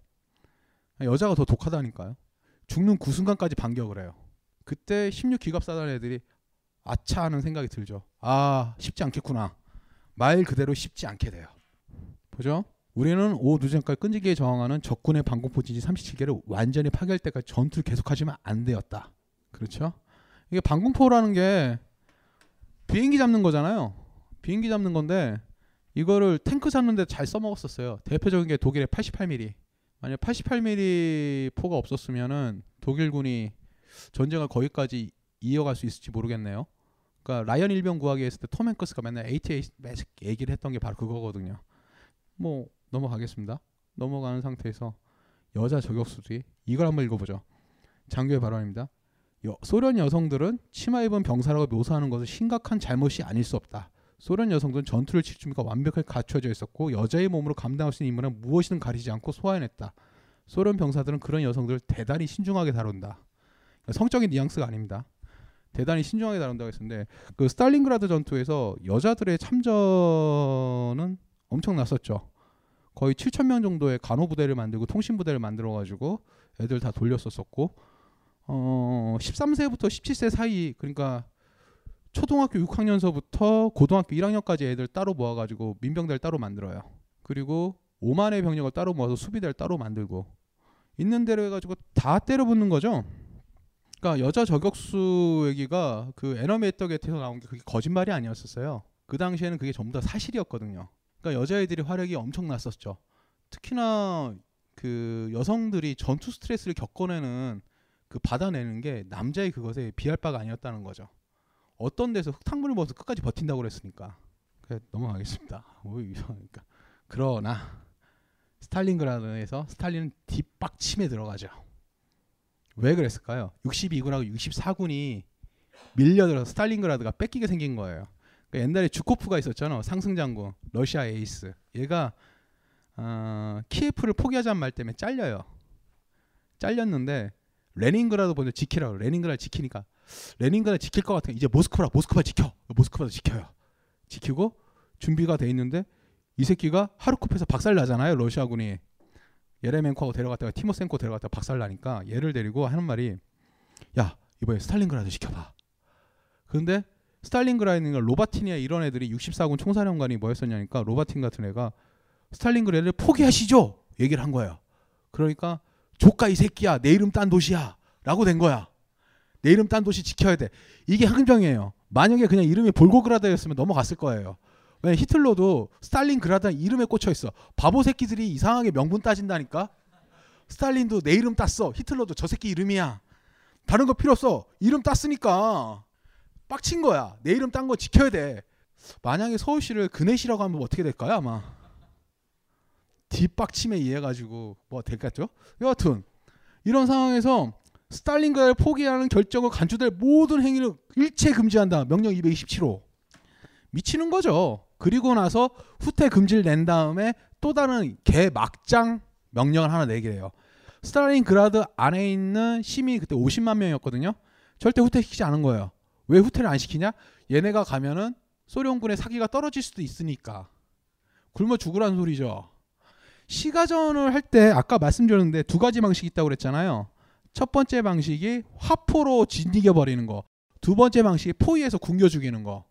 [SPEAKER 5] 여자가 더 독하다니까요. 죽는 그 순간까지 반격을 해요. 그때 16기갑 사단 애들이 아차 하는 생각이 들죠. 아 쉽지 않겠구나. 말 그대로 쉽지 않게 돼요. 보죠. 우리는 오후 늦은까지 끈질기게 저항하는 적군의 방공포 진지 37개를 완전히 파괴할 때까지 전투를 계속하지만 안 되었다. 그렇죠? 이게 방공포라는 게 비행기 잡는 거잖아요. 비행기 잡는 건데 이거를 탱크 잡는데 잘 써먹었었어요. 대표적인 게 독일의 88mm. 만약 88mm 포가 없었으면은 독일군이 전쟁을 거기까지 이어갈 수 있을지 모르겠네요. 그러니까 라이언 일병 구하기 했을 때톰 행크스가 맨날 ATA 얘기를 했던 게 바로 그거거든요. 뭐 넘어가겠습니다. 넘어가는 상태에서 여자 저격수들이 이걸 한번 읽어보죠. 장교의 발언입니다. 여, 소련 여성들은 치마 입은 병사라고 묘사하는 것은 심각한 잘못이 아닐 수 없다. 소련 여성들은 전투를 칠 준비가 완벽하게 갖춰져 있었고 여자의 몸으로 감당할 수 있는 임무는 무엇이든 가리지 않고 소화해냈다. 소련 병사들은 그런 여성들을 대단히 신중하게 다룬다. 성적인 뉘앙스가 아닙니다. 대단히 신중하게 다룬다고 했었는데 그 스탈린그라드 전투에서 여자들의 참전은 엄청 났었죠. 거의 7천 명 정도의 간호 부대를 만들고 통신 부대를 만들어 가지고 애들 다 돌렸었었고 어 13세부터 17세 사이 그러니까 초등학교 6학년서부터 고등학교 1학년까지 애들 따로 모아 가지고 민병대를 따로 만들어요. 그리고 5만의 병력을 따로 모아서 수비대를 따로 만들고 있는 대로 해 가지고 다 때려 붙는 거죠. 그러니까 여자 저격수 얘기가 그 에너미 애떡에서 나온 게 그게 거짓말이 아니었었어요. 그 당시에는 그게 전부 다 사실이었거든요. 그러니까 여자애들이 활약이 엄청났었죠. 특히나 그 여성들이 전투 스트레스를 겪어내는 그 받아내는 게 남자의 그것에 비할 바가 아니었다는 거죠. 어떤 데서 흙탕물을 먹어서 끝까지 버틴다고 그랬으니까. 그래 넘어가겠습니다. 뭐 그러니까 그러나 스탈린그라드에서 스탈린은 뒷빡침에 들어가죠. 왜 그랬을까요? 62군하고 64군이 밀려들어서 스탈린그라드가 뺏기게 생긴 거예요. 그러니까 옛날에 주코프가 있었잖아. 상승장군, 러시아 에이스. 얘가 어, 키예프를 포기하자는 말 때문에 잘려요. 잘렸는데 레닌그라드 먼저 지키라고. 레닌그라드 지키니까 레닌그라드 지킬 것 같아. 이제 모스크바, 모스크바 지켜. 모스크바도 지켜요. 지키고 준비가 돼 있는데 이 새끼가 하르코프에서 박살 나잖아요. 러시아군이. 예레멘코하고 데려갔다가 티모센코 데려갔다가 박살 나니까 얘를 데리고 하는 말이 야 이번에 스탈린그라드 지켜봐. 그런데 스탈린그라드가 로바틴이야 이런 애들이 64군 총사령관이 뭐였었냐니까 로바틴 같은 애가 스탈린그라드를 포기하시죠 얘기를 한 거예요. 그러니까 조까 이 새끼야 내 이름 딴 도시야 라고 된 거야. 내 이름 딴 도시 지켜야 돼. 이게 함정이에요. 만약에 그냥 이름이 볼고그라드였으면 넘어갔을 거예요. 왜냐 히틀러도 스탈린그라드 이름에 꽂혀 있어. 바보 새끼들이 이상하게 명분 따진다니까. 스탈린도 내 이름 땄어. 히틀러도 저 새끼 이름이야. 다른 거 필요 없어. 이름 땄으니까 빡친 거야. 내 이름 딴 거 지켜야 돼. 만약에 서울시를 그네시라고 하면 어떻게 될까요 아마? 뒷빡침에 의해 가지고 뭐 될까죠? 여하튼 이런 상황에서 스탈린그라드를 포기하는 결정을 간주될 모든 행위를 일체 금지한다. 명령 227호. 미치는 거죠. 그리고 나서 후퇴 금지를 낸 다음에 또 다른 개막장 명령을 하나 내게 돼요. 스탈린그라드 안에 있는 시민이 그때 50만 명이었거든요. 절대 후퇴시키지 않은 거예요. 왜 후퇴를 안 시키냐? 얘네가 가면은 소련군의 사기가 떨어질 수도 있으니까 굶어 죽으란 소리죠. 시가전을 할 때 아까 말씀드렸는데 두 가지 방식이 있다고 그랬잖아요. 첫 번째 방식이 화포로 진이겨 버리는 거. 두 번째 방식이 포위해서 굶겨 죽이는 거.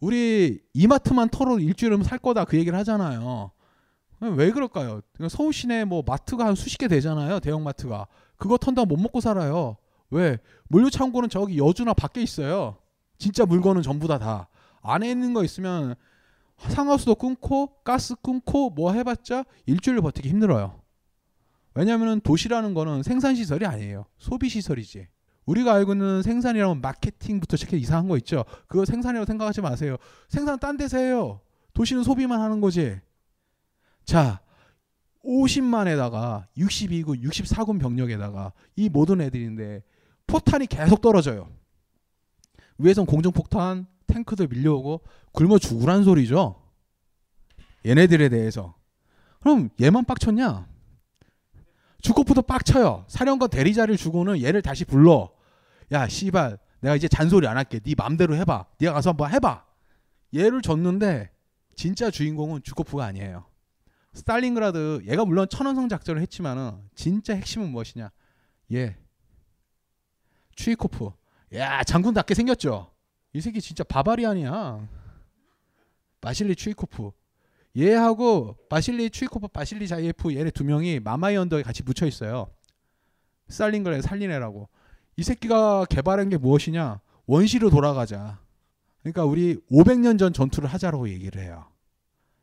[SPEAKER 5] 우리 이마트만 털어 일주일은 살 거다 그 얘기를 하잖아요. 왜 그럴까요? 서울 시내 뭐 마트가 한 수십 개 되잖아요. 대형 마트가. 그거 턴다 못 먹고 살아요. 왜? 물류 창고는 저기 여주나 밖에 있어요. 진짜 물건은 전부 다 다. 안에 있는 거 있으면 상하수도 끊고 가스 끊고 뭐 해봤자 일주일 버티기 힘들어요. 왜냐하면 도시라는 거는 생산 시설이 아니에요. 소비 시설이지. 우리가 알고 있는 생산이라면 마케팅부터 시작해 이상한 거 있죠. 그거 생산이라고 생각하지 마세요. 생산 딴 데서 해요. 도시는 소비만 하는 거지. 자, 50만에다가 62군, 64군 병력에다가 이 모든 애들인데 포탄이 계속 떨어져요. 위에선 공중폭탄, 탱크들 밀려오고 굶어 죽으란 소리죠. 얘네들에 대해서. 그럼 얘만 빡쳤냐? 주코프도 빡쳐요. 사령관 대리자를 주고는 얘를 다시 불러. 야, 씨발, 내가 이제 잔소리 안 할게. 네 맘대로 해봐. 네가 가서 한번 해봐. 얘를 줬는데 진짜 주인공은 주코프가 아니에요. 스탈린그라드 얘가 물론 천왕성 작전을 했지만은 진짜 핵심은 무엇이냐? 얘 추이코프. 야 장군답게 생겼죠. 이 새끼 진짜 barbarian이야. 바실리 추이코프. 얘하고 바실리 추이코프, 바실리 자이체프 얘네 두 명이 마마이 언덕에 같이 묻혀 있어요. 스탈린그라드 살리네라고. 이 새끼가 개발한 게 무엇이냐? 원시로 돌아가자. 그러니까 우리 500년 전 전투를 하자라고 얘기를 해요.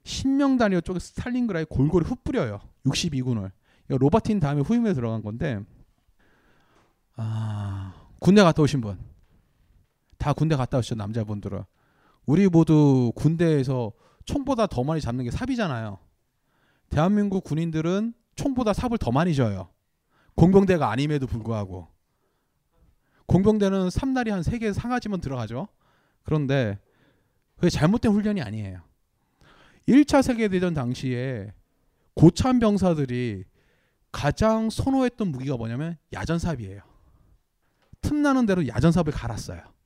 [SPEAKER 5] 10명 단위로 쪼개 스탈린그라드 골고루 흩뿌려요. 62군을. 로바틴 다음에 후임에 들어간 건데 아 군대 갔다 오신 분. 다 군대 갔다 오셨죠 남자분들은. 우리 모두 군대에서 총보다 더 많이 잡는 게 삽이잖아요. 대한민국 군인들은 총보다 삽을 더 많이 져요. 공병대가 아님에도 불구하고. 공병대는 삼날이 한 3개 상하지만 들어가죠. 그런데 그게 잘못된 훈련이 아니에요. 1차 세계대전 당시에 고참 병사들이 가장 선호했던 무기가 뭐냐면 야전삽이에요. 틈나는 대로 야전삽을 갈았어요.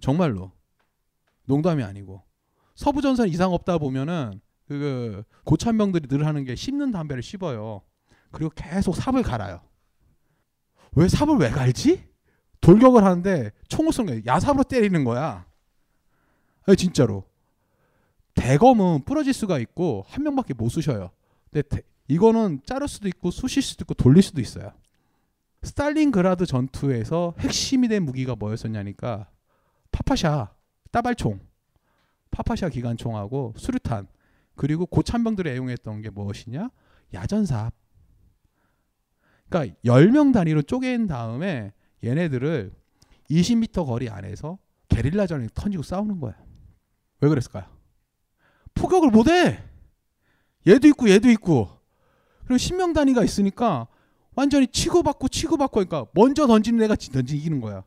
[SPEAKER 5] 정말로. 농담이 아니고. 서부 전선 이상 없다 보면은 그 고참병들이 늘 하는 게 씹는 담배를 씹어요. 그리고 계속 삽을 갈아요. 왜 삽을 왜 갈지? 돌격을 하는데 총을 쏘는 거야. 야삽으로 때리는 거야. 아니, 진짜로. 대검은 부러질 수가 있고 한 명밖에 못 쑤셔요. 근데 대, 이거는 자를 수도 있고 쑤실 수도 있고 돌릴 수도 있어요. 스탈린그라드 전투에서 핵심이 된 무기가 뭐였었냐니까 파파샤 따발총, 파파샤 기관총하고 수류탄 그리고 고참병들이 애용했던 게 무엇이냐 야전삽. 그러니까 10명 단위로 쪼갠 다음에 얘네들을 20m 거리 안에서 게릴라전에 던지고 싸우는 거야. 왜 그랬을까요? 포격을 못 해. 얘도 있고 얘도 있고. 그리고 10명 단위가 있으니까 완전히 치고받고 치고받고 그러니까 먼저 던지는 애가 던지 이기는 거야.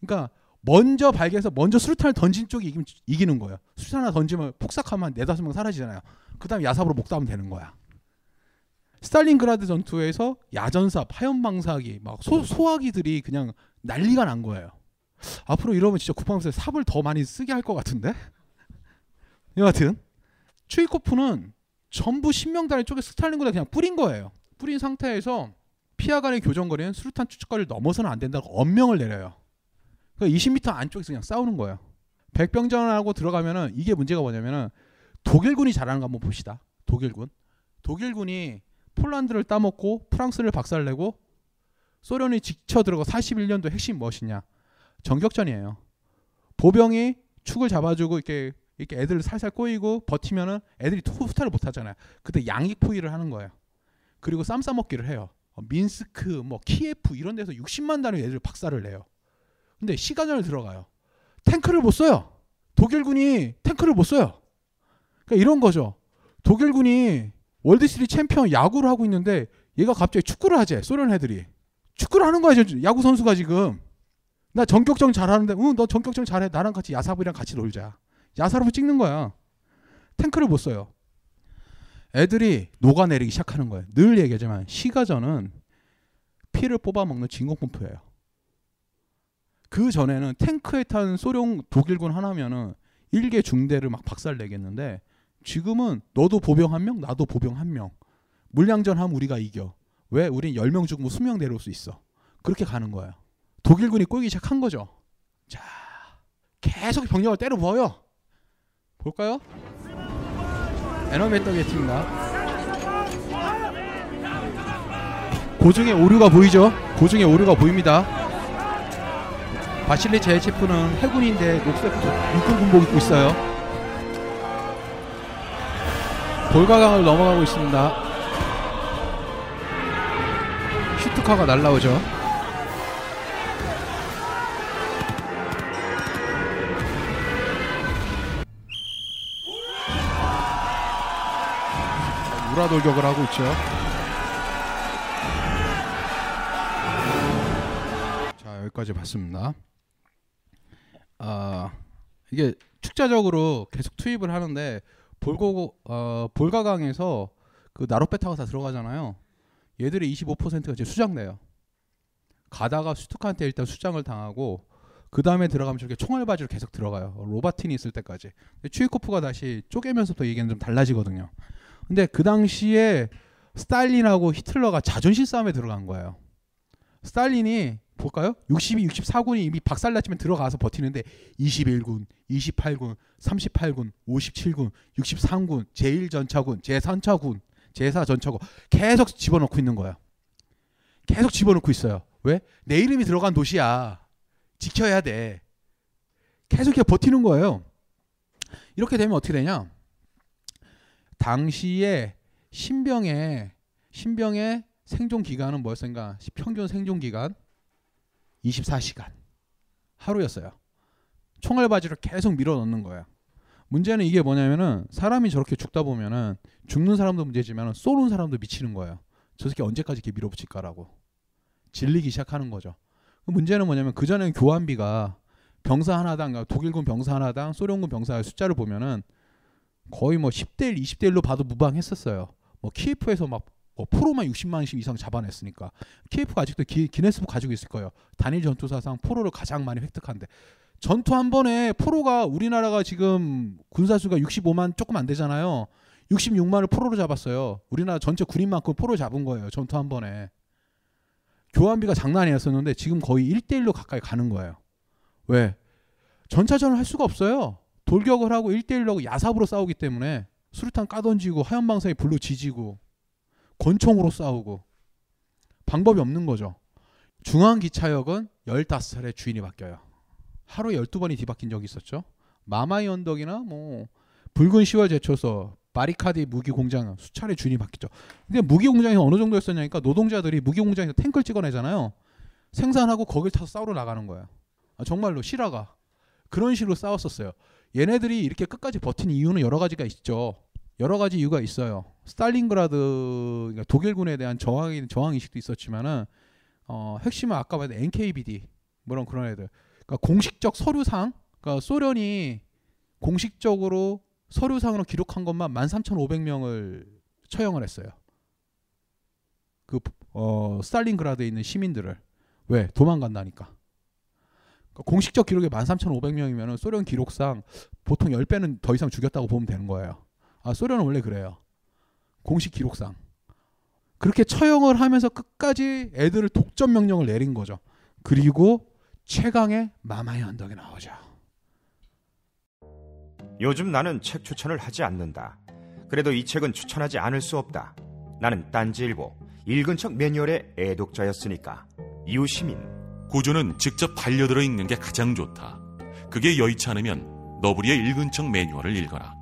[SPEAKER 5] 그러니까 먼저 발견해서 먼저 수류탄을 던진 쪽이 이기는 거야. 수류탄 하나 던지면 폭삭하면 한 네다섯 명 사라지잖아요. 그 다음에 야삽으로 목담면 되는 거야. 스탈린그라드 전투에서 야전삽, 화염방사기, 막 소, 소화기들이 그냥 난리가 난 거예요. 앞으로 이러면 진짜 국방부에서 삽을 더 많이 쓰게 할 것 같은데? 여하튼 추이코프는 전부 10명 단위 쪼개 스탈린그라드 그냥 뿌린 거예요. 뿌린 상태에서 피아 간의 교전거리는 수류탄 투척거리를 넘어서는 안 된다고 엄명을 내려요. 그러니까 20m 안쪽에서 그냥 싸우는 거예요. 백병전하고 들어가면은 이게 문제가 뭐냐면은 독일군이 잘하는 거 한번 봅시다. 독일군. 독일군이 폴란드를 따먹고 프랑스를 박살내고 소련이 지쳐 들어가 41년도 핵심 무엇이냐? 정격전이에요. 보병이 축을 잡아주고 이렇게 이렇게 애들 살살 꼬이고 버티면은 애들이 후퇴를 못 하잖아요. 그때 양익 포위를 하는 거예요. 그리고 쌈 싸먹기를 해요. 민스크, 뭐 키예프 이런 데서 60만 단위 애들 박살을 내요. 근데 시간을 들어가요. 탱크를 못 써요. 독일군이 탱크를 못 써요. 그러니까 이런 거죠. 독일군이 월드시리즈 챔피언 야구를 하고 있는데 얘가 갑자기 축구를 하재. 소련 애들이. 축구를 하는 거야, 야구 선수가 지금. 나 전격전 잘하는데, 응, 너 전격전 잘해. 나랑 같이 야삽이랑 같이 놀자. 야삽으로 찍는 거야. 탱크를 못 써요. 애들이 녹아내리기 시작하는 거예요. 늘 얘기하지만 시가전은 피를 뽑아먹는 진공펌프예요. 그 전에는 탱크에 탄 소련 독일군 하나면은 일개 중대를 막 박살 내겠는데 지금은 너도 보병 한 명, 나도 보병 한 명. 물량전 하면 우리가 이겨. 왜? 우린 10명 죽으면 수명 내려올 수 있어. 그렇게 가는 거예요. 독일군이 꼬이기 시작한 거죠. 자, 계속 병력을 때려 부어요. 볼까요? 에너메터 게티입니다. 고중에 오류가 보이죠? 고중에 오류가 보입니다. 바실리 제체프는 해군인데 녹색 육군 군복 입고 있어요. 볼가강을 넘어가고 있습니다. 슈트카가 날라오죠. 우라 돌격을 하고 있죠. 자 여기까지 봤습니다. 아 이게 축자적으로 계속 투입을 하는데 볼고 어, 볼가강에서 그 나로베타가 다 들어가잖아요. 얘들의 25%가 이제 수장돼요. 가다가 슈투카한테 일단 수장을 당하고 그 다음에 들어가면 저렇게 총알바지로 계속 들어가요. 로바틴이 있을 때까지. 추이코프가 다시 쪼개면서부터 얘기는 좀 달라지거든요. 근데 그 당시에 스탈린하고 히틀러가 자존심 싸움에 들어간 거예요. 스탈린이 볼까요? 62, 64군이 이미 박살났지만 들어가서 버티는데 21군, 28군, 38군, 57군, 63군, 제1전차군, 제3차군, 제4전차군 계속 집어넣고 있는 거예요. 계속 집어넣고 있어요. 왜? 내 이름이 들어간 도시야. 지켜야 돼. 계속 이렇게 버티는 거예요. 이렇게 되면 어떻게 되냐? 당시에 신병의 신병의 생존 기간은 뭐였습니까? 평균 생존 기간 24시간 하루였어요. 총알바지를 계속 밀어 넣는 거예요. 문제는 이게 뭐냐면은 사람이 저렇게 죽다 보면은 죽는 사람도 문제지만 쏘는 사람도 미치는 거예요. 저 새끼 언제까지 이렇게 밀어붙일까라고 질리기 시작하는 거죠. 문제는 뭐냐면 그 전에는 교환비가 병사 하나당 그러니까 독일군 병사 하나당 소련군 병사의 숫자를 보면은 거의 뭐 10대 1, 20대 1로 봐도 무방했었어요. 뭐 키예프에서 막 뭐 포로만 60만 원씩 이상 잡아냈으니까 키예프가 아직도 기, 기네스북 가지고 있을 거예요. 단일 전투사상 포로를 가장 많이 획득한데 전투 한 번에 포로가 우리나라가 지금 군사수가 65만 조금 안 되잖아요. 66만을 포로로 잡았어요. 우리나라 전체 군인만큼 포로 잡은 거예요. 전투 한 번에. 교환비가 장난 이 었었는데 지금 거의 1대1로 가까이 가는 거예요. 왜? 전차전을 할 수가 없어요. 돌격을 하고 1대1로 하고 야삽으로 싸우기 때문에 수류탄 까던지고 하얀방사에 불로 지지고 권총으로 싸우고 방법이 없는 거죠. 중앙기차역은 15차례 주인이 바뀌어요. 하루에 12번이 뒤바뀐 적이 있었죠. 마마이 언덕이나 뭐 붉은 10월 제초소, 바리카디 무기 공장 수차례 주인이 바뀌죠. 근데 무기 공장이 어느 정도였었냐니까 노동자들이 무기 공장에서 탱크를 찍어내잖아요. 생산하고 거길 타서 싸우러 나가는 거예요. 아, 정말로 실화가 그런 식으로 싸웠었어요. 얘네들이 이렇게 끝까지 버틴 이유는 여러 가지가 있죠. 여러 가지 이유가 있어요. 스탈린그라드 그러니까 독일군에 대한 저항 저항 의식도 있었지만은 어, 핵심은 아까 말한 NKVD 뭐 이런 그런 애들. 그러니까 공식적 서류상 그러니까 소련이 공식적으로 서류상으로 기록한 것만 13,500명을 처형을 했어요. 그 어, 스탈린그라드에 있는 시민들을 왜 도망간다니까. 그러니까 공식적 기록이 13,500명이면 소련 기록상 보통 10배는 더 이상 죽였다고 보면 되는 거예요. 아, 소련은 원래 그래요. 공식 기록상. 그렇게 처형을 하면서 끝까지 애들을 독점 명령을 내린 거죠. 그리고 최강의 마마의 언덕이 나오죠.
[SPEAKER 8] 요즘 나는 책 추천을 하지 않는다. 그래도 이 책은 추천하지 않을 수 없다. 나는 딴지일보 읽은 척 매뉴얼의 애독자였으니까. 이웃시민
[SPEAKER 9] 고전은 직접 반려들어 읽는 게 가장 좋다. 그게 여의치 않으면 너부리의 읽은 척 매뉴얼을 읽어라.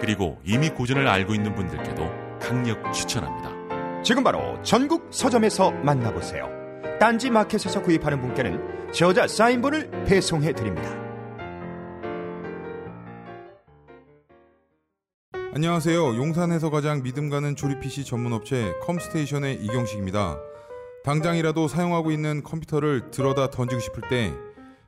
[SPEAKER 9] 그리고 이미 고전을 알고 있는 분들께도 강력 추천합니다.
[SPEAKER 8] 지금 바로 전국 서점에서 만나보세요. 딴지 마켓에서 구입하는 분께는 저자 사인본을 배송해 드립니다.
[SPEAKER 10] 안녕하세요. 용산에서 가장 믿음 가는 조립 PC 전문 업체 컴스테이션의 이경식입니다. 당장이라도 사용하고 있는 컴퓨터를 들어다 던지고 싶을 때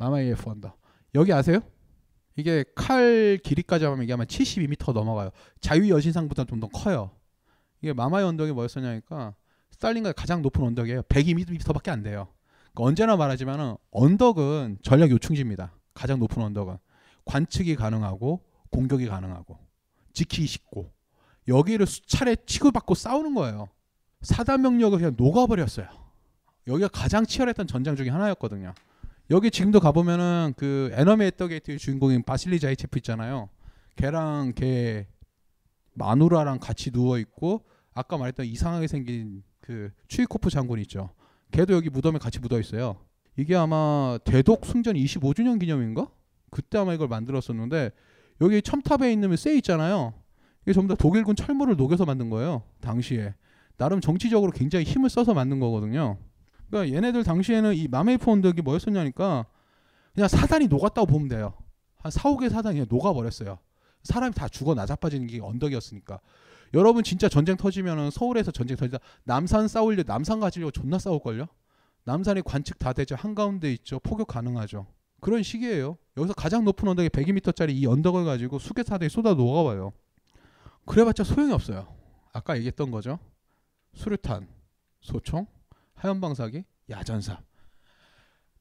[SPEAKER 5] 마마이 언덕. 여기 아세요? 이게 칼 길이까지 하면 이게 아마 72m 넘어가요. 자유 여신상보다 좀 더 커요. 이게 마마이 언덕이 뭐였었냐니까 스탈린가 가장 높은 언덕이에요. 102m밖에 안 돼요. 그러니까 언제나 말하지만은 언덕은 전략 요충지입니다. 가장 높은 언덕은 관측이 가능하고 공격이 가능하고 지키기 쉽고 여기를 수차례 치고받고 싸우는 거예요. 사단 병력을 그냥 녹아버렸어요. 여기가 가장 치열했던 전장 중에 하나였거든요. 여기 지금도 가보면은 그 에너미 에터 게이트의 주인공인 바실리 자이체프 있잖아요. 걔랑 걔 마누라랑 같이 누워 있고 아까 말했던 이상하게 생긴 그 추이코프 장군 있죠. 걔도 여기 무덤에 같이 묻어 있어요. 이게 아마 대독 승전 25주년 기념인가? 그때 아마 이걸 만들었었는데 여기 첨탑에 있는 쇠 있잖아요. 이게 전부 다 독일군 철물을 녹여서 만든 거예요. 당시에 나름 정치적으로 굉장히 힘을 써서 만든 거거든요. 그러니까 얘네들 당시에는 이 마메이프 언덕이 뭐였었냐니까 그냥 사단이 녹았다고 보면 돼요. 한 4, 5개 사단이 그냥 녹아버렸어요. 사람이 다 죽어 나자빠지는 게 언덕이었으니까. 여러분 진짜 전쟁 터지면은 서울에서 전쟁 터지다 남산 싸우려 남산 가지려고 존나 싸울걸요? 남산이 관측 다 되죠. 한가운데 있죠. 포격 가능하죠. 그런 시기예요. 여기서 가장 높은 언덕에 102m짜리 이 언덕을 가지고 수개 사대에 쏟아 녹아와요. 그래봤자 소용이 없어요. 아까 얘기했던 거죠. 수류탄, 소총, 하연방사기, 야전사.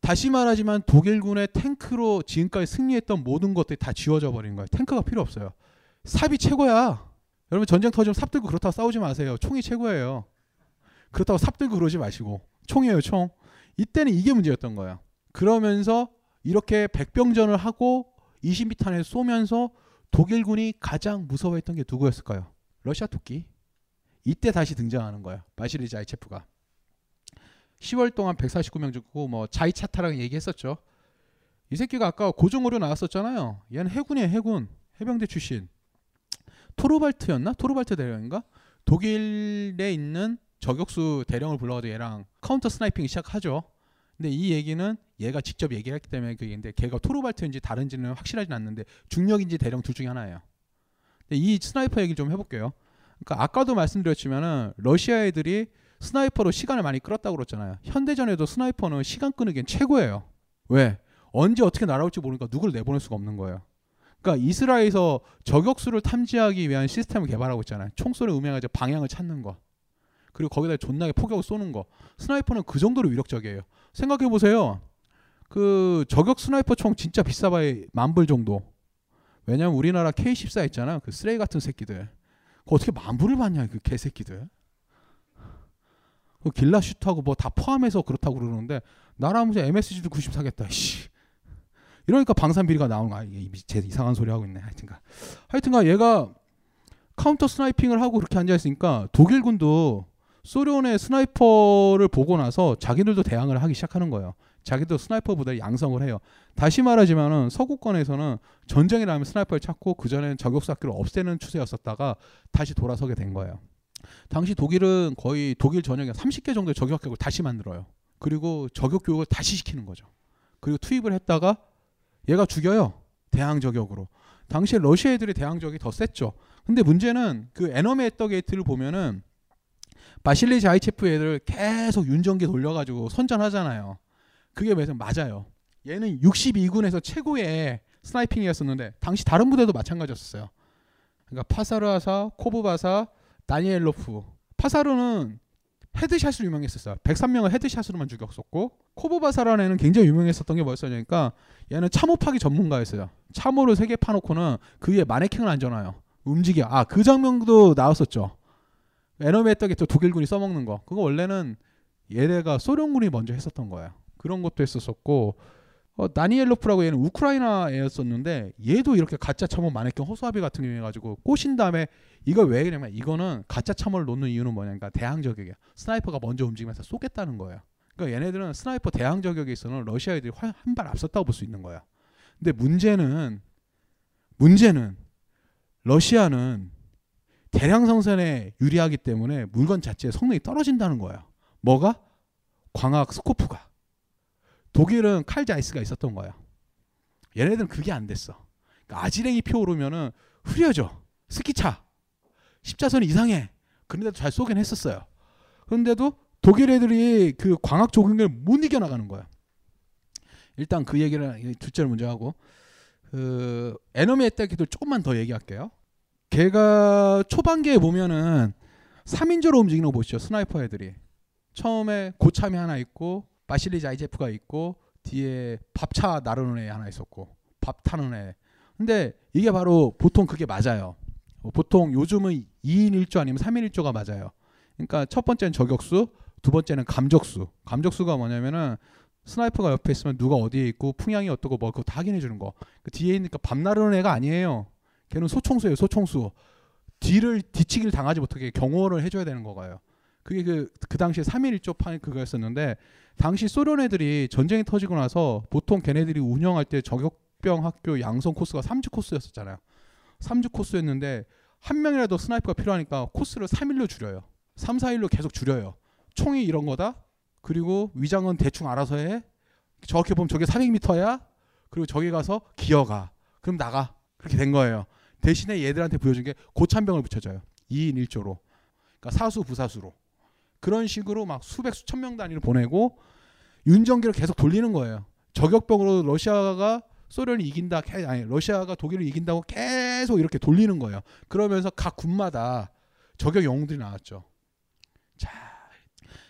[SPEAKER 5] 다시 말하지만 독일군의 탱크로 지금까지 승리했던 모든 것들이 다 지워져 버린 거예요. 탱크가 필요 없어요. 삽이 최고야. 여러분 전쟁 터지면 삽 들고 그렇다고 싸우지 마세요. 총이 최고예요. 그렇다고 삽 들고 그러지 마시고 총이에요, 총. 이때는 이게 문제였던 거야. 그러면서 이렇게 백병전을 하고 20m 안에 쏘면서 독일군이 가장 무서워했던 게 누구였을까요? 러시아 토끼. 이때 다시 등장하는 거야. 바시리 자이체프가. 10월 동안 149명 죽고 뭐 자이 차타랑 얘기했었죠. 이 새끼가 아까 고종으로 나왔었잖아요. 얘는 해군이에요, 해군. 해병대 출신. 토르발트였나? 토르발트 대령인가? 독일에 있는 저격수 대령을 불러가지고 얘랑 counter sniping 시작하죠. 근데 이 얘기는 얘가 직접 얘기를 했기 때문에 그 얘기인데 걔가 토르발트인지 다른지는 확실하진 않는데 중령인지 대령 둘 중에 하나예요. 근데 이 sniper 얘기를 좀 해볼게요. 그러니까 아까도 말씀드렸지만은 러시아 애들이 sniper로 시간을 많이 끌었다고 그랬잖아요. 현대전에도 sniper는 시간 끄는게 최고예요. 왜? 언제 어떻게 날아올지 모르니까 누굴 내보낼 수가 없는 거예요. 그러니까 이스라엘에서 저격수를 탐지하기 위한 시스템을 개발하고 있잖아요. 총소리 음향하자 방향을 찾는 거. 그리고 거기다 존나게 포격을 쏘는 거. sniper는 그 정도로 위력적이에요. 생각해 보세요. 그 저격 sniper 총 진짜 비싸봐야 만불 정도. 왜냐면 우리나라 K14 있잖아. 그 쓰레기 같은 새끼들. 그 어떻게 만불을 받냐 그 개새끼들. 그 ghillie suit하고 뭐 다 포함해서 그렇다고 그러는데 나라 무슨 MSG도 90 사겠다. 씨. 이러니까 방산 비리가 나오는 거야. 이게 제 이상한 소리 하고 있네. 하여튼가. 하여튼가 얘가 counter sniping을 하고 그렇게 앉아 있으니까 독일군도 소련의 sniper를 보고 나서 자기들도 대항을 하기 시작하는 거예요. 자기도 sniper 부대를 양성을 해요. 다시 말하지만은 서구권에서는 전쟁이 나면 sniper를 찾고 그 전에는 저격수 학교를 없애는 추세였었다가 다시 돌아서게 된 거예요. 당시 독일은 거의 독일 전역에 30개 정도의 저격 학교를 다시 만들어요. 그리고 저격 교육을 다시 시키는 거죠. 그리고 투입을 했다가 얘가 죽여요. 대항 저격으로. 당시에 러시아 애들이 대항 저격이 더 셌죠. 근데 문제는 그 Enemy at the Gate를 보면은 바실리 자이체프 애들 계속 윤전기 돌려가지고 선전하잖아요. 그게 왜냐면 맞아요. 얘는 62군에서 최고의 sniping이었었는데 당시 다른 부대도 마찬가지였어요. 그러니까 파사르아사, 코브바사, 다니엘 로프. 파사르는 headshot으로 유명했었어요. 103명을 headshot으로만 죽였었고 코브바사라는 애는 굉장히 유명했었던 게 뭐였었냐니까 얘는 참호 파기 전문가였어요. 참호를 세 개 파놓고는 그 위에 마네킹을 앉아놔요. 움직여. 아 그 장면도 나왔었죠. Enemy at the Gate도 독일군이 써먹는 거. 그거 원래는 얘네가 소련군이 먼저 했었던 거야. 그런 것도 했었었고 어, 나니엘로프라고 얘는 우크라이나 애였었는데 얘도 이렇게 가짜 참호 마네킹 허수아비 같은 경우 해가지고 꼬신 다음에 이걸 왜 그러냐면 이거는 가짜 참호를 놓는 이유는 뭐냐니까 대항 저격이야. sniper가 먼저 움직이면서 쏘겠다는 거예요. 그러니까 얘네들은 sniper 대항 저격에 있어서는 러시아 애들이 한 발 앞섰다고 볼 수 있는 거야. 근데 문제는 문제는 러시아는 대량 생산에 유리하기 때문에 물건 자체의 성능이 떨어진다는 거야. 뭐가? 광학 scope가. 독일은 칼자이스가 있었던 거야. 얘네들은 그게 안 됐어. 그러니까 아지랭이 피 오르면은 흐려져. 스키차. 십자선 이상해. 그런데도 잘 쏘긴 했었어요. 그런데도 독일 애들이 그 광학 조준경을 못 이겨나가는 거야. 일단 그 얘기를 둘째를 먼저 하고 그 Enemy at the Gate도 조금만 더 얘기할게요. 걔가 초반기에 보면은 3인조로 움직이는 거 보시죠. sniper 애들이. 처음에 고참이 하나 있고 바실리 자이체프가 있고 뒤에 밥차 나르는 애 하나 있었고 밥 타는 애. 근데 이게 바로 보통 그게 맞아요. 보통 요즘은 2인 1조 아니면 3인 1조가 맞아요. 그러니까 첫 번째는 저격수, 두 번째는 감적수. 감적수가 뭐냐면은 sniper가 옆에 있으면 누가 어디에 있고 풍향이 어떻고 뭐 그거 다 확인해 주는 거. 그 뒤에 있으니까 밥 나르는 애가 아니에요. 걔는 소총수예요, 소총수. 뒤를 뒤치기를 당하지 못하게 경호를 해줘야 되는 거가요. 그게 그, 그 당시에 3인 1조 판 그거였었는데 당시 소련 애들이 전쟁이 터지고 나서 보통 걔네들이 운영할 때 저격병 학교 양성 코스가 3주 코스였었잖아요. 3주 코스였는데 한 명이라도 sniper가 필요하니까 코스를 3일로 줄여요. 3, 4일로 계속 줄여요. 총이 이런 거다. 그리고 위장은 대충 알아서 해. 정확히 보면 저게 400m야. 그리고 저기 가서 기어가. 그럼 나가. 그렇게 된 거예요. 대신에 얘들한테 보여준 게 고참병을 붙여줘요. 2인 1조로. 그러니까 사수 부사수로. 그런 식으로 막 수백 수천 명 단위로 보내고 윤정기를 계속 돌리는 거예요. 저격병으로 러시아가 소련이 이긴다, 아니 러시아가 독일을 이긴다고 계속 이렇게 돌리는 거예요. 그러면서 각 군마다 저격 영웅들이 나왔죠. 자,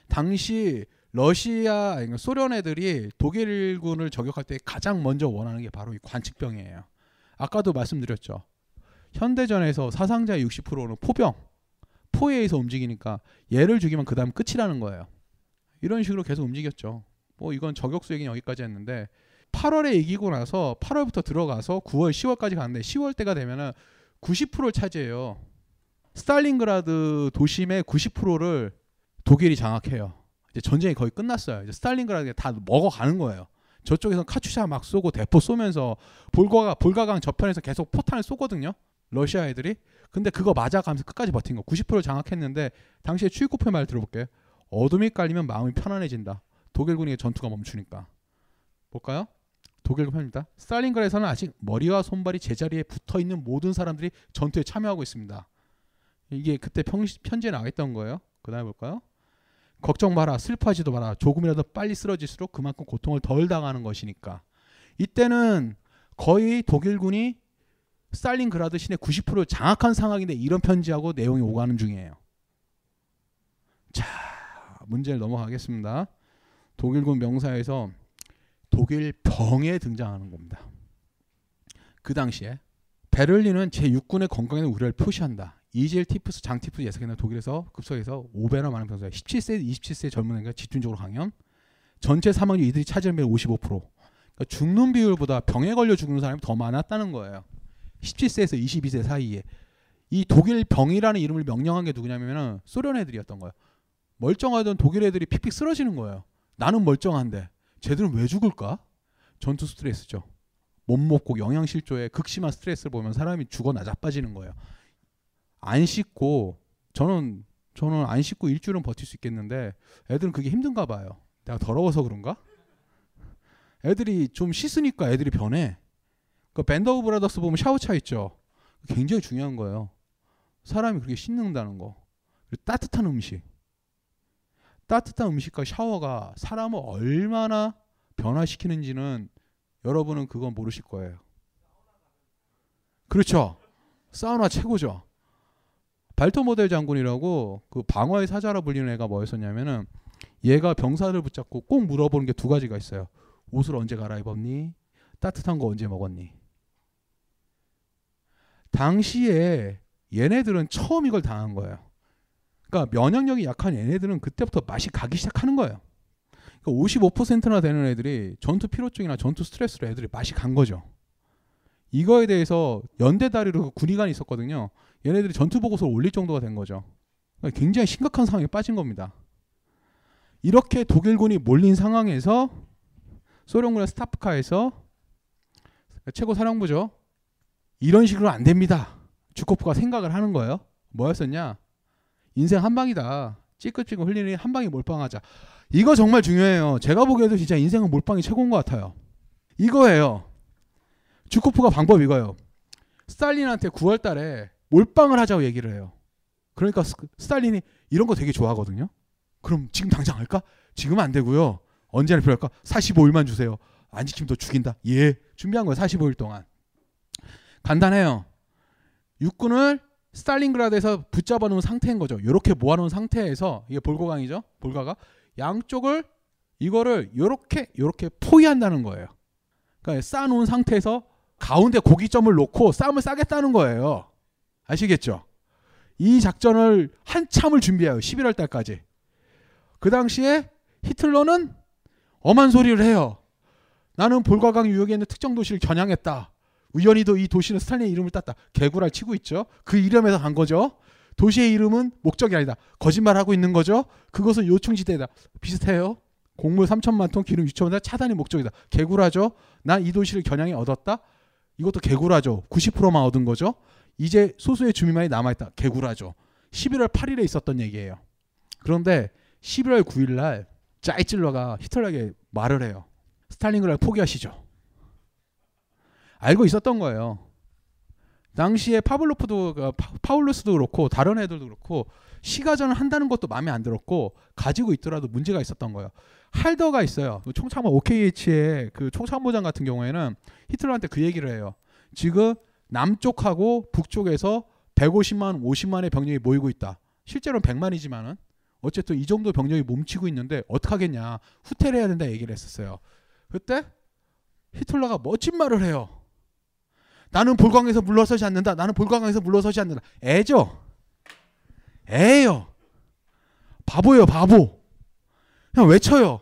[SPEAKER 5] 당시 러시아, 그러니까 소련 애들이 독일군을 저격할 때 가장 먼저 원하는 게 바로 이 관측병이에요. 아까도 말씀드렸죠. 현대전에서 사상자의 60%는 포병, 포에 의해서 움직이니까 얘를 죽이면 그 다음 끝이라는 거예요. 이런 식으로 계속 움직였죠. 뭐 이건 저격수 얘기는 여기까지 했는데 8월에 이기고 나서 8월부터 들어가서 9월, 10월까지 가는데 10월 때가 되면은 90%를 차지해요. 스탈린그라드 도심의 90%를 독일이 장악해요. 이제 전쟁이 거의 끝났어요. 이제 스탈린그라드가 다 먹어가는 거예요. 저쪽에서 카츄샤 막 쏘고 대포 쏘면서 볼가가 볼가강 저편에서 계속 포탄을 쏘거든요. 러시아 애들이. 근데 그거 맞아가면서 끝까지 버틴 거. 90% 장악했는데 당시에 추이코프의 말 들어볼게요. 어둠이 깔리면 마음이 편안해진다. 독일군의 전투가 멈추니까. 볼까요? 독일군 편입니다. 스탈린그라드에서는 아직 머리와 손발이 제자리에 붙어 있는 모든 사람들이 전투에 참여하고 있습니다. 이게 그때 편, 편지에 나와 있던 거예요. 그 다음에 볼까요? 걱정 마라, 슬퍼하지도 마라. 조금이라도 빨리 쓰러질수록 그만큼 고통을 덜 당하는 것이니까. 이때는 거의 독일군이 스탈린 그라드 시내 90%를 장악한 상황인데 이런 편지하고 내용이 오가는 중이에요. 자, 문제를 넘어가겠습니다. 독일군 명사에서 독일 병에 등장하는 겁니다. 그 당시에 베를린은 제6군의 건강에 우려를 표시한다. 이질 티푸스, 장 티푸스 예상에는 독일에서 급속해서 5배나 많은 병사가 17세, 27세 젊은 애가 집중적으로 강연. 전체 사망률 이들이 차지하면 55%. 그러니까 죽는 비율보다 병에 걸려 죽는 사람이 더 많았다는 거예요. 17세에서 22세 사이에 이 독일 병이라는 이름을 명령한 게 누구냐면은 소련 애들이었던 거예요. 멀쩡하던 독일 애들이 픽픽 쓰러지는 거예요. 나는 멀쩡한데 쟤들은 왜 죽을까? 전투 스트레스죠. 못 먹고 영양 실조에 극심한 스트레스를 보면 사람이 죽어 나자빠지는 거예요. 안 씻고 저는 저는 안 씻고 일주일은 버틸 수 있겠는데 애들은 그게 힘든가 봐요. 내가 더러워서 그런가? 애들이 좀 씻으니까 애들이 변해. 그 밴드 오브 브라더스 보면 샤워차 있죠. 굉장히 중요한 거예요. 사람이 그렇게 씻는다는 거. 그리고 따뜻한 음식. 따뜻한 음식과 샤워가 사람을 얼마나 변화시키는지는 여러분은 그건 모르실 거예요. 그렇죠. 사우나 최고죠. 발토 모델 장군이라고 그 방어의 사자라 불리는 애가 뭐였었냐면은 얘가 병사를 붙잡고 꼭 물어보는 게 두 가지가 있어요. 옷을 언제 갈아입었니? 따뜻한 거 언제 먹었니? 당시에 얘네들은 처음 이걸 당한 거예요. 그러니까 면역력이 약한 얘네들은 그때부터 맛이 가기 시작하는 거예요. 그러니까 55%나 되는 애들이 전투 피로증이나 전투 스트레스로 애들이 맛이 간 거죠. 이거에 대해서 연대 다리로 군의관이 있었거든요. 얘네들이 전투 보고서를 올릴 정도가 된 거죠. 그러니까 굉장히 심각한 상황에 빠진 겁니다. 이렇게 독일군이 몰린 상황에서 소련군의 스타프카에서 최고 사령부죠. 이런 식으로 안 됩니다. 주코프가 생각을 하는 거예요. 뭐였었냐? 인생 한 방이다. 찌끗찌끗 흘리니 한 방에 몰빵하자. 이거 정말 중요해요. 제가 보기에도 진짜 인생은 몰빵이 최고인 것 같아요. 이거예요. 주코프가 방법 이거예요. 스탈린한테 9월 달에 몰빵을 하자고 얘기를 해요. 그러니까 스, 스탈린이 이런 거 되게 좋아하거든요. 그럼 지금 당장 할까? 지금 안 되고요. 얼마나 필요할까? 45일만 주세요. 안 지키면 더 죽인다. 예. 준비한 거예요. 45일 동안. 간단해요. 육군을 스탈린그라드에서 붙잡아 놓은 상태인 거죠. 이렇게 모아 놓은 상태에서 이게 볼가강이죠. 볼가가 양쪽을 이거를 요렇게 요렇게 포위한다는 거예요. 그러니까 쌓아 놓은 상태에서 가운데 고기점을 놓고 싸움을 싸겠다는 거예요. 아시겠죠? 이 작전을 한참을 준비해요. 11월 달까지. 그 당시에 히틀러는 엄한 소리를 해요. 나는 볼과강 유역에 있는 특정 도시를 겨냥했다. 우연히도 이 도시는 스탈린의 이름을 땄다. 개구랄 치고 있죠. 그 이름에서 간 거죠. 도시의 이름은 목적이 아니다. 거짓말하고 있는 거죠. 그것은 요충지대다. 비슷해요. 곡물 3천만 톤 기름 6천만 차단이 목적이다. 개구라죠. 난 이 도시를 겨냥해 얻었다. 이것도 개구라죠. 90%만 얻은 거죠. 이제 소수의 주민만이 남아있다. 개구라죠. 11월 8일에 있었던 얘기예요. 그런데 11월 9일 날 자이츨러가 히틀러에게 말을 해요. 스탈린그라드 포기하시죠. 알고 있었던 거예요. 당시에 파블로프도 그 파울루스도 그렇고 다른 애들도 그렇고 시가전을 한다는 것도 마음에 안 들었고 가지고 있더라도 문제가 있었던 거예요. 할더가 있어요. 그 총참모 OKH의 그 총참모장 같은 경우에는 히틀러한테 그 얘기를 해요. 지금 남쪽하고 북쪽에서 150만, 50만의 병력이 모이고 있다. 실제로는 100만이지만은 어쨌든 이 정도 병력이 뭉치고 있는데 어떡하겠냐. 후퇴를 해야 된다 얘기를 했었어요. 그때 히틀러가 멋진 말을 해요. 나는 볼광에서 물러서지 않는다. 나는 볼광에서 물러서지 않는다. 애죠. 애요. 바보예요, 바보. 그냥 외쳐요.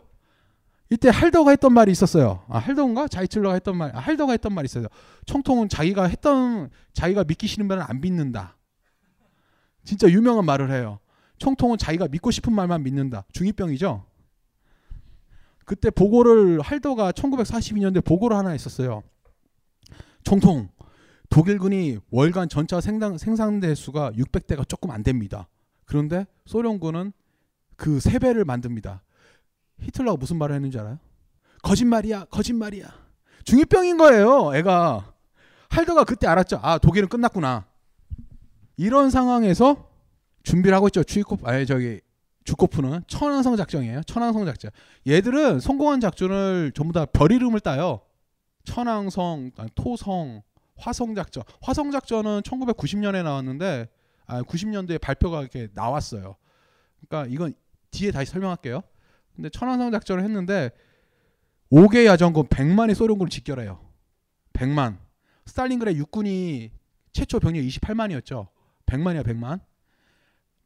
[SPEAKER 5] 이때 할더가 했던 말이 있었어요. 아, 할더인가? 자이틀러가 했던 말. 아, 할더가 했던 말이 있어요. 총통은 자기가 했던 자기가 믿기 싫은 말은 안 믿는다. 진짜 유명한 말을 해요. 총통은 자기가 믿고 싶은 말만 믿는다. 중이병이죠. 그때 보고를 할더가 1942년도에 보고를 하나 했었어요. 총통 독일군이 월간 전차 생산, 생산 대 수가 600대가 조금 안 됩니다. 그런데 소련군은 그세 배를 만듭니다. 히틀러가 무슨 말을 했는지 알아요? 거짓말이야, 거짓말이야. 중이병인 거예요, 애가. 할더가 그때 알았죠. 아, 독일은 끝났구나. 이런 상황에서 준비를 하고 있죠. 추이코, 아니 저기 주코프는 천왕성 작전이에요. 천왕성 작전. 얘들은 성공한 작전을 전부 다 별 이름을 따요. 천왕성, 토성, 화성 작전. 화성 작전은 1990년에 나왔는데 아 90년도에 발표가 이렇게 나왔어요. 그러니까 이건 뒤에 다시 설명할게요. 근데 천왕성 작전을 했는데 5개 야전군 100만의 소련군을 직결해요. 100만. 스탈린그레 육군이 최초 병력 28만이었죠. 100만이야 100만.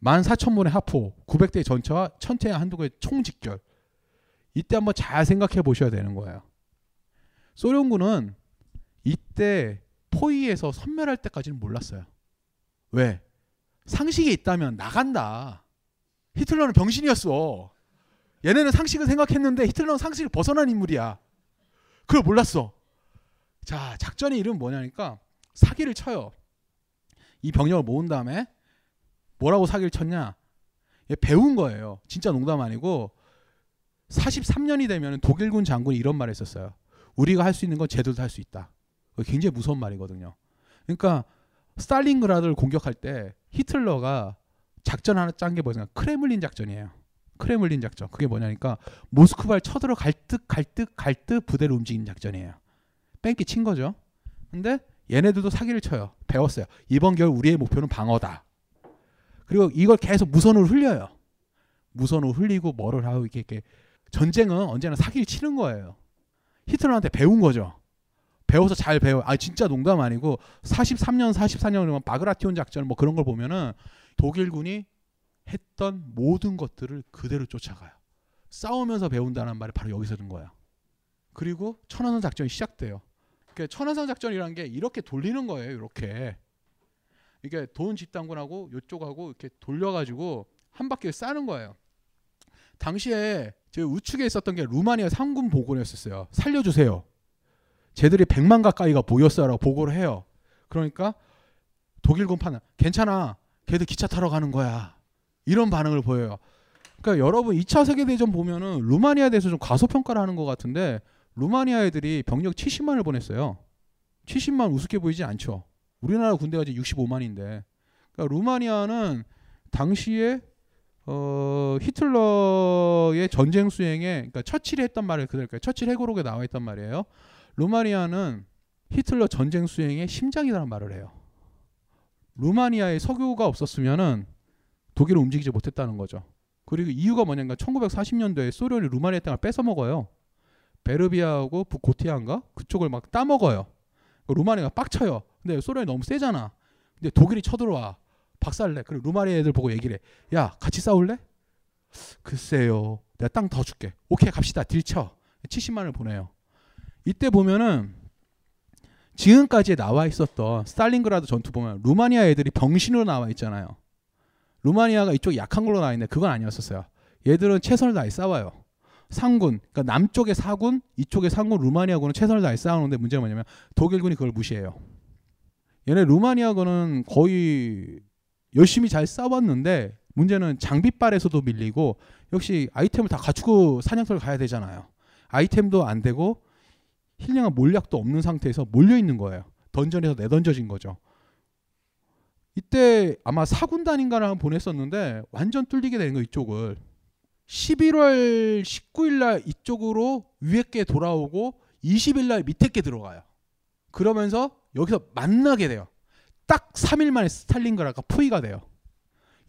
[SPEAKER 5] 14,000문의 하포, 900대 전차와 1000대의 한두의 총직결. 이때 한번 잘 생각해 보셔야 되는 거예요. 소련군은 이때 포위에서 선멸할 때까지는 몰랐어요. 왜? 상식이 있다면 나간다. 히틀러는 병신이었어. 얘네는 상식을 생각했는데 히틀러는 상식을 벗어난 인물이야. 그걸 몰랐어. 자, 작전의 이름은 뭐냐니까 사기를 쳐요. 이 병력을 모은 다음에 뭐라고 사기를 쳤냐? 얘 배운 거예요. 진짜 농담 아니고 43년이 되면 독일군 장군이 이런 말을 했었어요. 우리가 할 수 있는 건 쟤들도 할 수 있다. 굉장히 무서운 말이거든요. 그러니까 스탈린그라드를 공격할 때 히틀러가 작전 하나 짠 게 뭐냐? 크레물린 작전이에요. 크레물린 작전. 그게 뭐냐니까 모스크바를 쳐들어 갈듯 갈듯 갈듯 부대를 움직이는 작전이에요. 뺑기 친 거죠. 근데 얘네들도 사기를 쳐요. 배웠어요. 이번 겨울 우리의 목표는 방어다. 그리고 이걸 계속 무선으로 흘려요. 무선으로 흘리고 뭐를 하고 이렇게, 이렇게 전쟁은 언제나 사기를 치는 거예요. 히틀러한테 배운 거죠. 배워서 잘 배워. 아 진짜 농담 아니고 43년 44년 바그라티온 작전 뭐 그런 걸 보면은 독일군이 했던 모든 것들을 그대로 쫓아가요. 싸우면서 배운다는 말이 바로 여기서 든 거예요. 그리고 천안성 작전이 시작돼요. 그러니까 천안성 작전이라는 게 이렇게 돌리는 거예요. 이렇게 이게 돈 집단군하고 이쪽하고 이렇게 돌려가지고 한 바퀴를 싸는 거예요. 당시에 제 우측에 있었던 게 루마니아 상군 보고였었어요. 살려주세요. 쟤들이 100만 가까이가 모였어라고 보고를 해요. 그러니까 독일군 판은 괜찮아. 걔들 기차 타러 가는 거야. 이런 반응을 보여요. 그러니까 여러분 2차 세계대전 보면은 루마니아에 대해서 좀 과소평가를 하는 것 같은데 루마니아 애들이 병력 70만을 보냈어요. 70만 우습게 보이지 않죠. 우리나라 군대가 이제 65만인데. 그러니까 루마니아는 당시에 어, 히틀러의 전쟁 수행에 그러니까 처칠이 했던 말을 그대로? 처칠 해고록에 나와 있단 말이에요. 루마니아는 히틀러 전쟁 수행의 심장이라는 말을 해요. 루마니아에 석유가 없었으면은 독일은 움직이지 못했다는 거죠. 그리고 이유가 뭐냐면 1940년도에 소련이 루마니아 땅을 뺏어 먹어요. 베르비아하고 북고티아인가 그쪽을 막 따먹어요. 루마니아가 빡쳐요. 근데 소련이 너무 세잖아. 근데 독일이 쳐들어와. 박살내. 그리고 루마니아 애들 보고 얘기를 해. 야 같이 싸울래? 글쎄요. 내가 땅 더 줄게. 오케이 갑시다. 딜쳐. 70만을 보내요. 이때 보면은 지금까지 나와 있었던 스탈린그라드 전투 보면 루마니아 애들이 병신으로 나와 있잖아요. 루마니아가 이쪽 약한 걸로 나와 있는데 그건 아니었었어요. 얘들은 최선을 다해 싸워요. 삼군, 그러니까 남쪽의 사군, 이쪽의 삼군 루마니아군은 최선을 다해 싸우는데 문제가 뭐냐면 독일군이 그걸 무시해요. 얘네 루마니아군은 거의 열심히 잘 싸웠는데 문제는 장비빨에서도 밀리고 역시 아이템을 다 갖추고 사냥터를 가야 되잖아요. 아이템도 안 되고 힐링한 몰약도 없는 상태에서 몰려 있는 거예요. 던전에서 내던져진 거죠. 이때 아마 사군단인가를 한번 보냈었는데 완전 뚫리게 되는 거 이쪽을 11월 19일 날 이쪽으로 위에 게 돌아오고 20일 날 밑에 게 들어가요. 그러면서 여기서 만나게 돼요. 딱 3일 만에 스탈린그라가 포위가 돼요.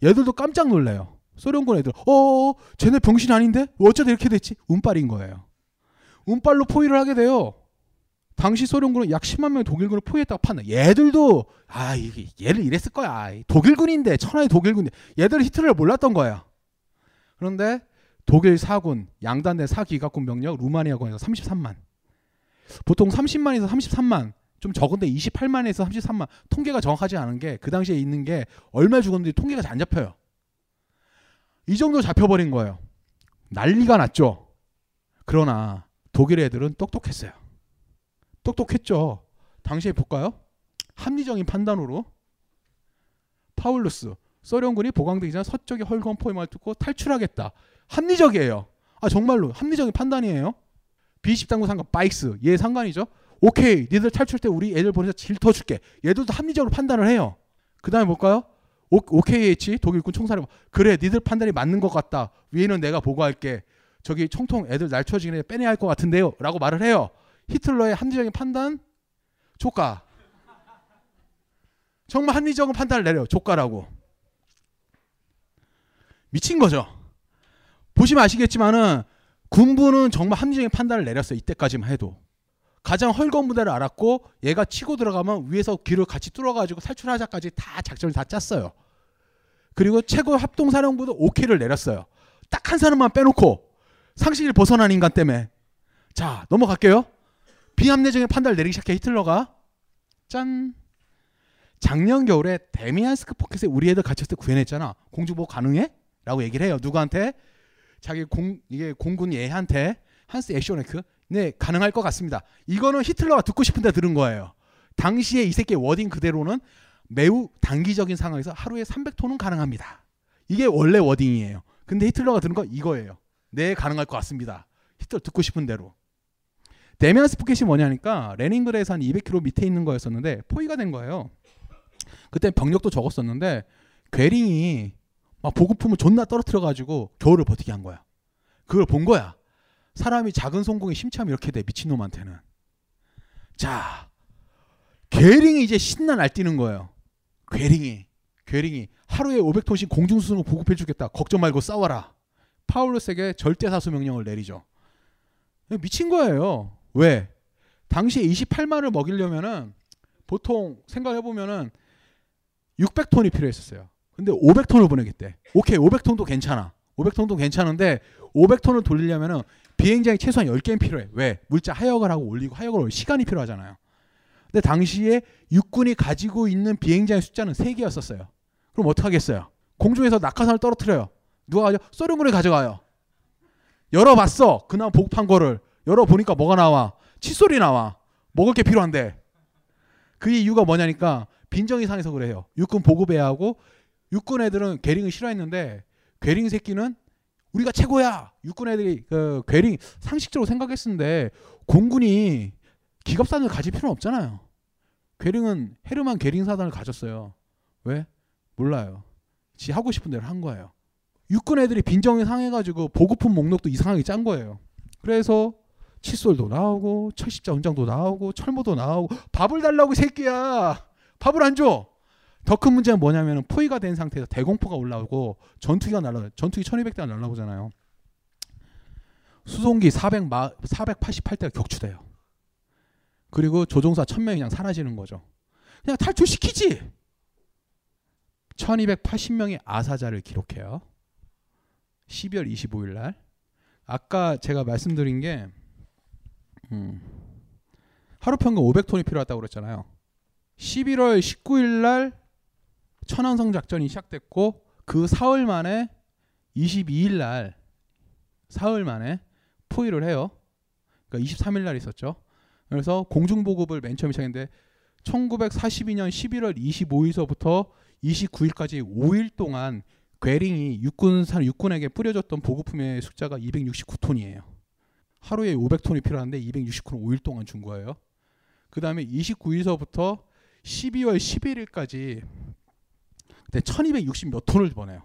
[SPEAKER 5] 얘들도 깜짝 놀래요. 소련군 애들, 어, 쟤네 병신 아닌데? 어쩌다 이렇게 됐지? 운빨인 거예요. 운빨로 포위를 하게 돼요. 당시 소련군은 약 10만 명의 독일군을 포위했다고 판단. 얘들도 아 이게 얘를 이랬을 거야. 독일군인데 천하의 독일군인데 얘들은 히틀러를 몰랐던 거야. 그런데 독일 사군 양단대 사기갑군 병력 루마니아군에서 33만. 보통 30만에서 33만 좀 적은데 28만에서 33만 통계가 정확하지 않은 게 그 당시에 있는 게 얼마 죽었는지 통계가 잘 안 잡혀요. 이 정도 잡혀버린 거예요. 난리가 났죠. 그러나 독일 애들은 똑똑했어요. 똑똑했죠. 당시에 볼까요? 합리적인 판단으로 파울루스 소련군이 보강되기 전 서쪽의 헐거운 포위망을 뚫고 탈출하겠다. 합리적이에요. 아 정말로 합리적인 판단이에요. B집단군 상관 바이스 얘 상관이죠. 오케이 니들 탈출 때 우리 애들 보내서 길 터 줄게. 얘들도 합리적으로 판단을 해요. 그 다음에 볼까요? 오, OKH 독일군 총사령 그래 니들 판단이 맞는 것 같다. 위에는 내가 보고할게. 저기 총통 애들 날쳐지기 전에 빼내야 할 것 같은데요. 라고 말을 해요. 히틀러의 합리적인 판단 조카. 정말 합리적인 판단을 내려요. 조카라고. 미친 거죠. 보시면 아시겠지만은 군부는 정말 합리적인 판단을 내렸어요. 이때까지만 해도. 가장 헐거운 무대를 알았고 얘가 치고 들어가면 위에서 길을 같이 뚫어가지고 탈출하자까지 다 작전을 다 짰어요. 그리고 최고 합동사령부도 오케이를 내렸어요. 딱 한 사람만 빼놓고 상식을 벗어난 인간 때문에. 자 넘어갈게요. 비합리적인 판단을 내리기 시작해 히틀러가 짠 작년 겨울에 데미안스크 포켓에 우리 애들 갇혔을 때 구해냈잖아. 공주보고 가능해? 라고 얘기를 해요. 누구한테? 자기 공 이게 공군 얘한테 한스 예쇼네크 네 가능할 것 같습니다. 이거는 히틀러가 듣고 싶은데 들은 거예요. 당시에 이 새끼 wording 그대로는 매우 단기적인 상황에서 하루에 300톤은 가능합니다. 이게 원래 wording이에요. 근데 히틀러가 들은 건 이거예요. 네 가능할 것 같습니다. 히틀러 듣고 싶은 대로. 데미안스크 포켓이 뭐냐니까 레닌그라드에서 한 200km 밑에 있는 거였었는데 포위가 된 거예요. 그때 병력도 적었었는데 괴링이 막 보급품을 존나 떨어뜨려 가지고 겨울을 버티게 한 거야. 그걸 본 거야. 사람이 작은 성공에 심취하면 이렇게 돼 미친놈한테는. 자, 괴링이 이제 신나 날뛰는 거예요. 괴링이 괴링이 하루에 500톤씩 공중수송을 보급해 주겠다. 걱정 말고 싸워라. 파울루스에게 절대사수 명령을 내리죠. 미친 거예요. 왜? 당시에 28만을 먹이려면은 보통 생각해 보면은 600톤이 필요했었어요. 근데 500톤을 보내겠대. 오케이, 500톤도 괜찮아. 500톤도 괜찮은데 500톤을 돌리려면은 비행장이 최소한 10개는 필요해. 왜? 물자 하역을 하고 올리고 하역을 올리고 시간이 필요하잖아요. 근데 당시에 육군이 가지고 있는 비행장의 숫자는 3개였었어요. 그럼 어떻게 하겠어요? 공중에서 낙하산을 떨어뜨려요. 누가 가져? 소련군이 가져가요. 열어봤어. 그나마 보급한 거를. 열어보니까 뭐가 나와? 칫솔이 나와. 먹을 게 필요한데. 그 이유가 뭐냐니까 빈정이상해서 그래요. 육군 보급해하고 육군 애들은 괴링을 싫어했는데 괴링 새끼는 우리가 최고야. 육군 애들이 그 괴링 상식적으로 생각했는데 공군이 기갑산을 가질 필요는 없잖아요. 괴링은 헤르만 괴링 사단을 가졌어요. 왜? 몰라요. 지 하고 싶은 대로 한 거예요. 육군 애들이 빈정이 상해가지고 보급품 목록도 이상하게 짠 거예요. 그래서 칫솔도 나오고 철십자 훈장도 나오고 철모도 나오고 밥을 달라고 이 새끼야. 밥을 안 줘. 더 큰 문제는 뭐냐면 포위가 된 상태에서 대공포가 올라오고 전투기가 날라 전투기 1200대가 날라오잖아요. 수송기 400 488대가 격추돼요. 그리고 조종사 1000명이 그냥 사라지는 거죠. 그냥 탈출시키지. 1280명의 아사자를 기록해요. 12월 25일 날. 아까 제가 말씀드린 게 음, 하루 평균 500톤이 필요하다고 그랬잖아요. 11월 19일 날 천왕성 작전이 시작됐고 그 사흘 만에 22일 날 사흘 만에 포위를 해요. 그러니까 23일 날 있었죠. 그래서 공중 보급을 맨 처음 시작했는데 1942년 11월 25일서부터 29일까지 5일 동안 괴링이 육군 산 육군에게 뿌려졌던 보급품의 숫자가 269톤이에요. 하루에 500톤이 필요한데 269톤 5일 동안 준 거예요. 그 다음에 29일서부터 12월 11일까지 그때 1260 몇 톤을 보내요.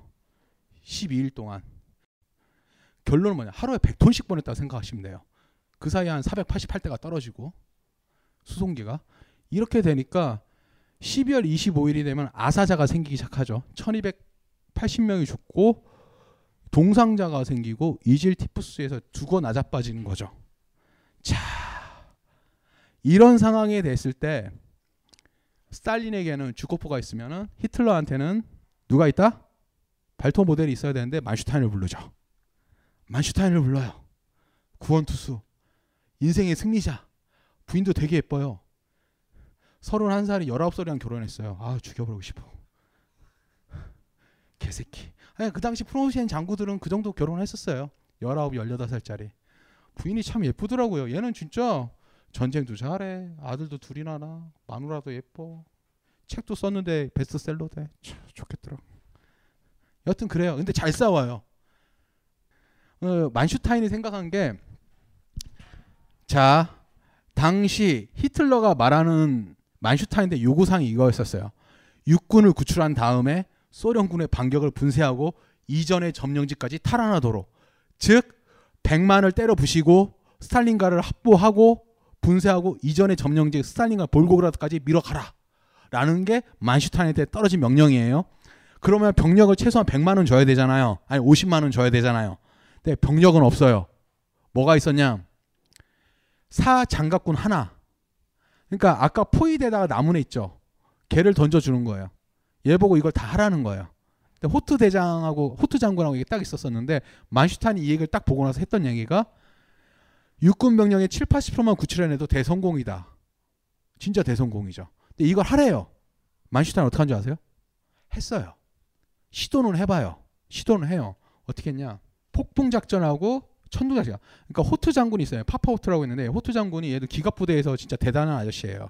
[SPEAKER 5] 12일 동안. 결론은 뭐냐? 하루에 100톤씩 보냈다고 생각하시면 돼요. 그 사이에 한 488대가 떨어지고 수송기가 이렇게 되니까 12월 25일이 되면 아사자가 생기기 시작하죠. 1280명이 죽고 동상자가 생기고 이질티푸스에서 죽어 나자빠지는 거죠. 자, 이런 상황이 됐을 때 스탈린에게는 주코포가 있으면은 히틀러한테는 누가 있다? 발토 모델이 있어야 되는데 만슈타인을 부르죠. 만슈타인을 불러요. 구원투수. 인생의 승리자. 부인도 되게 예뻐요. 31살이 19살이랑 결혼했어요. 아, 죽여버리고 싶어. 개새끼. 아니, 그 당시 프로시엔 장구들은 그 정도 결혼했었어요. 19, 18살짜리. 부인이 참 예쁘더라고요. 얘는 진짜 전쟁도 잘해. 아들도 둘이나 나. 마누라도 예뻐. 책도 썼는데 베스트셀러 돼. 참 좋겠더라. 여튼 그래요. 근데 잘 싸워요. 어, 만슈타인이 생각한 게 자, 당시 히틀러가 말하는 만슈타인의 요구사항이 이거였었어요. 육군을 구출한 다음에 소련군의 반격을 분쇄하고 이전의 점령지까지 탈환하도록 즉 100만을 때려 부시고 스탈린가를 합보하고 분쇄하고 이전의 점령지 스탈린가 볼고그라드까지 밀어가라 라는 게 만슈타인한테 떨어진 명령이에요. 그러면 병력을 최소한 100만 원 줘야 되잖아요. 아니 50만 원 줘야 되잖아요. 근데 병력은 없어요. 뭐가 있었냐? 사 장갑군 하나. 그러니까 아까 포위대다가 나무에 있죠. 걔를 던져 주는 거예요. 얘 보고 이걸 다 하라는 거예요. 근데 호트 대장하고 호트 장군하고 이게 딱 있었었는데 만슈탄이 이 얘기를 딱 보고 나서 했던 얘기가 육군 병력의 7, 80%만 구출해내도 대성공이다. 진짜 대성공이죠. 근데 이걸 하래요. 만슈타인이 어떻게 한 줄 아세요? 했어요. 시도는 해봐요. 시도는 해요. 어떻게 했냐? 폭풍 작전하고 천둥 작전. 그러니까 호트 장군이 있어요. 파파 호트라고 있는데 호트 장군이 얘도 기갑 부대에서 진짜 대단한 아저씨예요.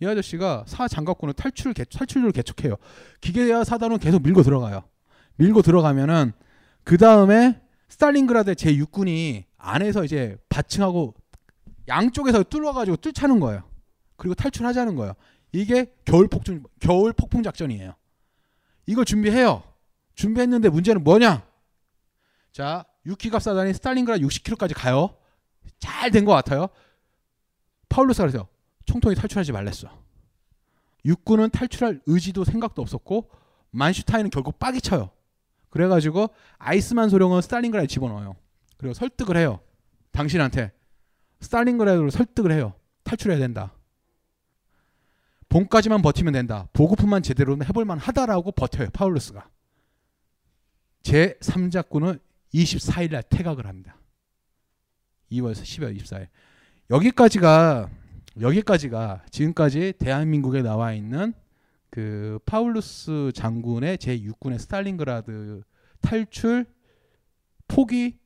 [SPEAKER 5] 이 아저씨가 사 장갑군을 탈출 탈출을 개척해요. 기계화 사단은 계속 밀고 들어가요. 밀고 들어가면은 그 다음에 스탈린그라드 제 육군이 안에서 이제 받층하고 양쪽에서 뚫어가지고 뚫자는 거예요. 그리고 탈출하자는 거예요. 이게 겨울 폭풍 겨울 폭풍 작전이에요. 이걸 준비해요. 준비했는데 문제는 뭐냐? 자, 6기갑 사단이 스탈린그라드 60km까지 가요. 잘 된 것 같아요. 파울루스가 그래서 총통이 탈출하지 말랬어. 육군은 탈출할 의지도 생각도 없었고 만슈타인은 결국 빡이 쳐요. 그래가지고 아이스만 소령을 스탈린그라드에 집어넣어요. 그리고 설득을 해요. 당신한테 스탈린그라드로 설득을 해요. 탈출해야 된다. 봄까지만 버티면 된다. 보급품만 제대로 해볼만 하다라고 버텨요. 파울루스가. 제 3작군은 24일 날 퇴각을 합니다. 2월 10일 24일. 여기까지가 여기까지가 지금까지 대한민국에 나와 있는 그 파울루스 장군의 제6군의 스탈린그라드 탈출 포기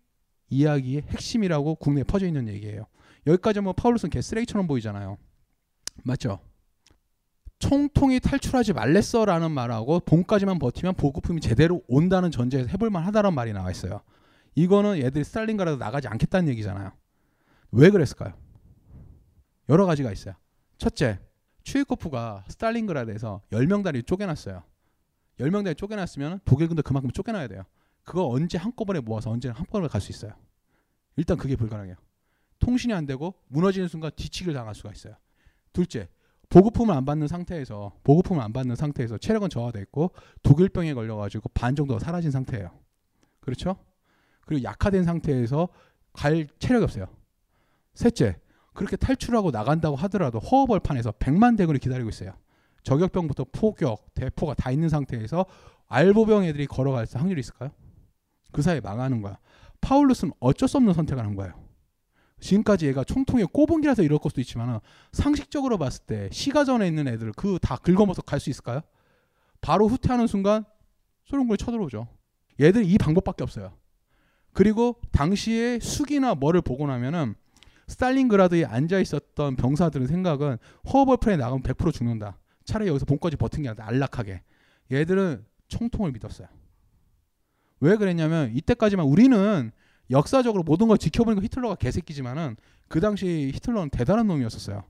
[SPEAKER 5] 이야기의 핵심이라고 국내에 퍼져 있는 얘기예요. 여기까지 뭐 파울루스는 개 쓰레기처럼 보이잖아요. 맞죠? 총통이 탈출하지 말랬어라는 말하고 봄까지만 버티면 보급품이 제대로 온다는 전제에서 해볼만 하다는 말이 나와 있어요. 이거는 얘들이 스탈린그라드 나가지 않겠다는 얘기잖아요. 왜 그랬을까요? 여러 가지가 있어요. 첫째, 추이코프가 스탈린그라드에서 10명 단위 쪼개놨어요. 10명 단위 쪼개놨으면 독일군도 그만큼 쪼개놔야 돼요. 그거 언제 한꺼번에 모아서 언제나 한꺼번에 갈 수 있어요. 일단 그게 불가능해요. 통신이 안 되고 무너지는 순간 뒤치기를 당할 수가 있어요. 둘째, 보급품을 안 받는 상태에서 보급품을 안 받는 상태에서 체력은 저하돼 있고 독일병에 걸려가지고 반 정도가 사라진 상태예요. 그렇죠? 그리고 약화된 상태에서 갈 체력이 없어요. 셋째, 그렇게 탈출하고 나간다고 하더라도 허허벌판에서 100만 대군이 기다리고 있어요. 저격병부터 포격, 대포가 다 있는 상태에서 알보병 애들이 걸어갈 확률이 있을까요? 그 사이에 망하는 거야. 파울루스는 어쩔 수 없는 선택을 한 거예요. 지금까지 얘가 총통에 꼬분기라서 이럴 것도 있지만 상식적으로 봤을 때 시가전에 있는 애들 그 다 긁어먹어서 갈 수 있을까요? 바로 후퇴하는 순간 소련군이 쳐들어오죠. 얘들 이 방법밖에 없어요. 그리고 당시에 수기나 뭐를 보고 나면은 스탈린그라드에 앉아 있었던 병사들은 생각은 허버프에 나가면 100% 죽는다. 차라리 여기서 봄까지 버틴 게 아니라 안락하게. 얘들은 총통을 믿었어요. 왜 그랬냐면 이때까지만 우리는 역사적으로 모든 걸 지켜보니까 히틀러가 개새끼지만은 그 당시 히틀러는 대단한 놈이었었어요.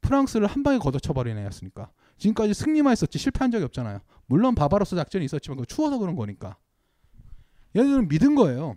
[SPEAKER 5] 프랑스를 한 방에 걷어쳐버린 애였으니까. 지금까지 승리만 했었지 실패한 적이 없잖아요. 물론 바바로스 작전이 있었지만 그 추워서 그런 거니까. 얘들은 믿은 거예요.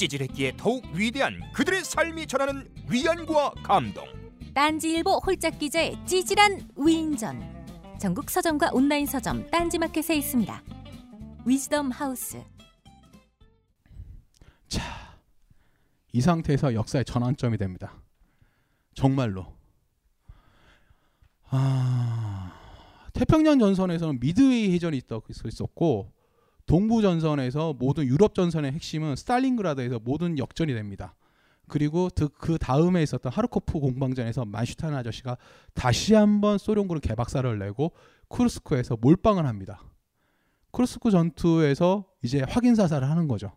[SPEAKER 8] 찌질했기에 더욱 위대한 그들의 삶이 전하는 위안과 감동.
[SPEAKER 11] 딴지일보 홀짝 기자의 찌질한 위인전. 전국 서점과 온라인 서점 딴지마켓에 있습니다. 위즈덤 하우스.
[SPEAKER 5] 이 상태에서 역사의 전환점이 됩니다. 정말로. 아, 태평양 전선에서는 미드웨이 해전이 있었고 동부 전선에서 모든 유럽 전선의 핵심은 스탈린그라드에서 모든 역전이 됩니다. 그리고 그 다음에 있었던 하르코프 공방전에서 만슈타인 아저씨가 다시 한번 소련군을 개박살을 내고 쿠르스크에서 몰빵을 합니다. 쿠르스크 전투에서 이제 확인 사살을 하는 거죠.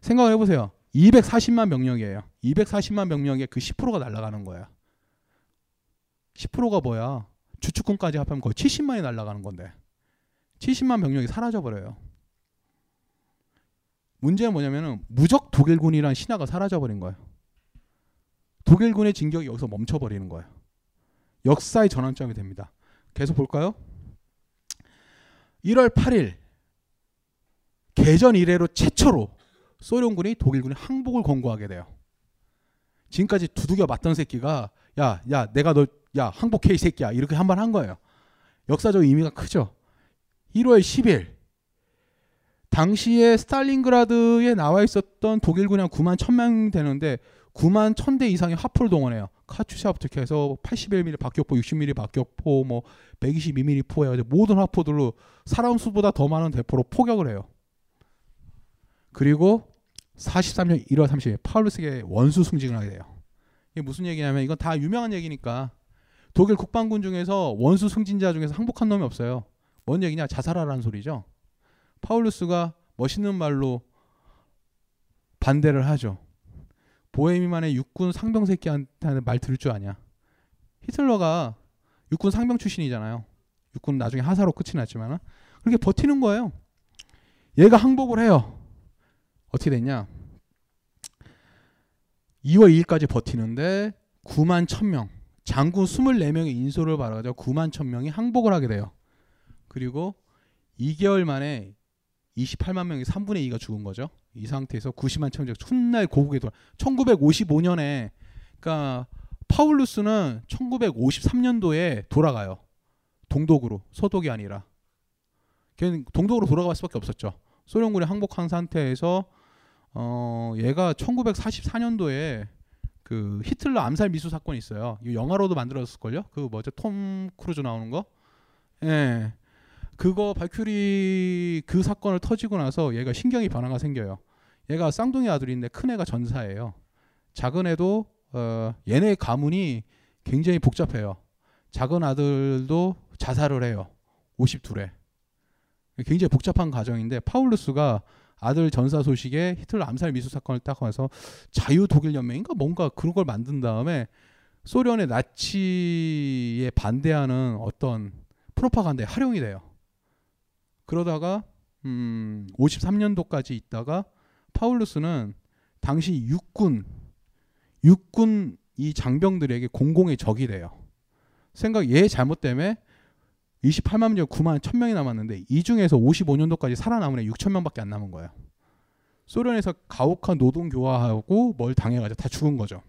[SPEAKER 5] 생각을 해보세요. 240만 명령이에요. 240만 명령에 그 10%가 날아가는 거야. 10%가 뭐야? 주축군까지 합하면 거의 70만이 날아가는 건데 70만 병력이 사라져 버려요. 문제는 뭐냐면은 무적 독일군이란 신화가 사라져 버린 거예요. 독일군의 진격이 여기서 멈춰 버리는 거예요. 역사의 전환점이 됩니다. 계속 볼까요? 1월 8일 개전 이래로 최초로 소련군이 독일군의 항복을 권고하게 돼요. 지금까지 두들겨 맞던 새끼가 야, 야, 내가 너, 야, 항복해 이 새끼야. 이렇게 한 번 한 거예요. 역사적 의미가 크죠. 1월 10일 당시에 스탈린그라드에 나와 있었던 독일군이 한 9만 1000명 되는데 9만 1000대 이상의 화포를 동원해요. 카츄샤부터 해서 81mm 박격포, 60mm 박격포, 뭐 122mm 포 해가지고 모든 화포들로 사람 수보다 더 많은 대포로 포격을 해요. 그리고 43년 1월 30일 파울루스에게 원수 승진을 하게 돼요. 이게 무슨 얘기냐면 이건 다 유명한 얘기니까 독일 국방군 중에서 원수 승진자 중에서 항복한 놈이 없어요. 뭔 얘기냐? 자살하라는 소리죠. 파울루스가 멋있는 말로 반대를 하죠. 보헤미만의 육군 상병 새끼한테 말 들을 줄 아냐? 히틀러가 육군 상병 출신이잖아요. 육군 나중에 하사로 끝이 났지만 그렇게 버티는 거예요. 얘가 항복을 해요. 어떻게 됐냐? 2월 2일까지 버티는데 9만 1000명, 장군 24명의 인소를 받아가지고 9만 1000명이 항복을 하게 돼요. 그리고 2개월 만에 28만 명이 3분의 2가 죽은 거죠. 이 상태에서 90만 청적 훗날 고국에 돌아 1955년에 그러니까 파울루스는 1953년도에 돌아가요. 동독으로 서독이 아니라 걔는 동독으로 돌아갈 수밖에 없었죠. 소련군에 항복한 상태에서 어 얘가 1944년도에 그 히틀러 암살 미수 사건이 있어요. 이 영화로도 만들었을 걸요. 그 뭐죠? 톰 크루즈 나오는 거. 예. 그거 발키리 그 사건을 터지고 나서 얘가 심경이 변화가 생겨요. 얘가 쌍둥이 아들인데 큰 애가 전사예요. 작은 애도 어 얘네 가문이 굉장히 복잡해요. 작은 아들도 자살을 해요. 52회. 굉장히 복잡한 가정인데 파울루스가 아들 전사 소식에 히틀러 암살 미수 사건을 딱 와서 자유 독일 연맹인가 뭔가 그런 걸 만든 다음에 소련의 나치에 반대하는 어떤 프로파간다에 활용이 돼요. 그러다가 음 53년도까지 있다가 파울루스는 당시 육군 육군 이 장병들에게 공공의 적이 돼요. 생각 얘 잘못 때문에 28만 명 9만 1천 명이 남았는데 이 중에서 55년도까지 살아남은 애 6천 명밖에 안 남은 거예요. 소련에서 가혹한 노동 교화하고 뭘 당해가지고 다 죽은 거죠.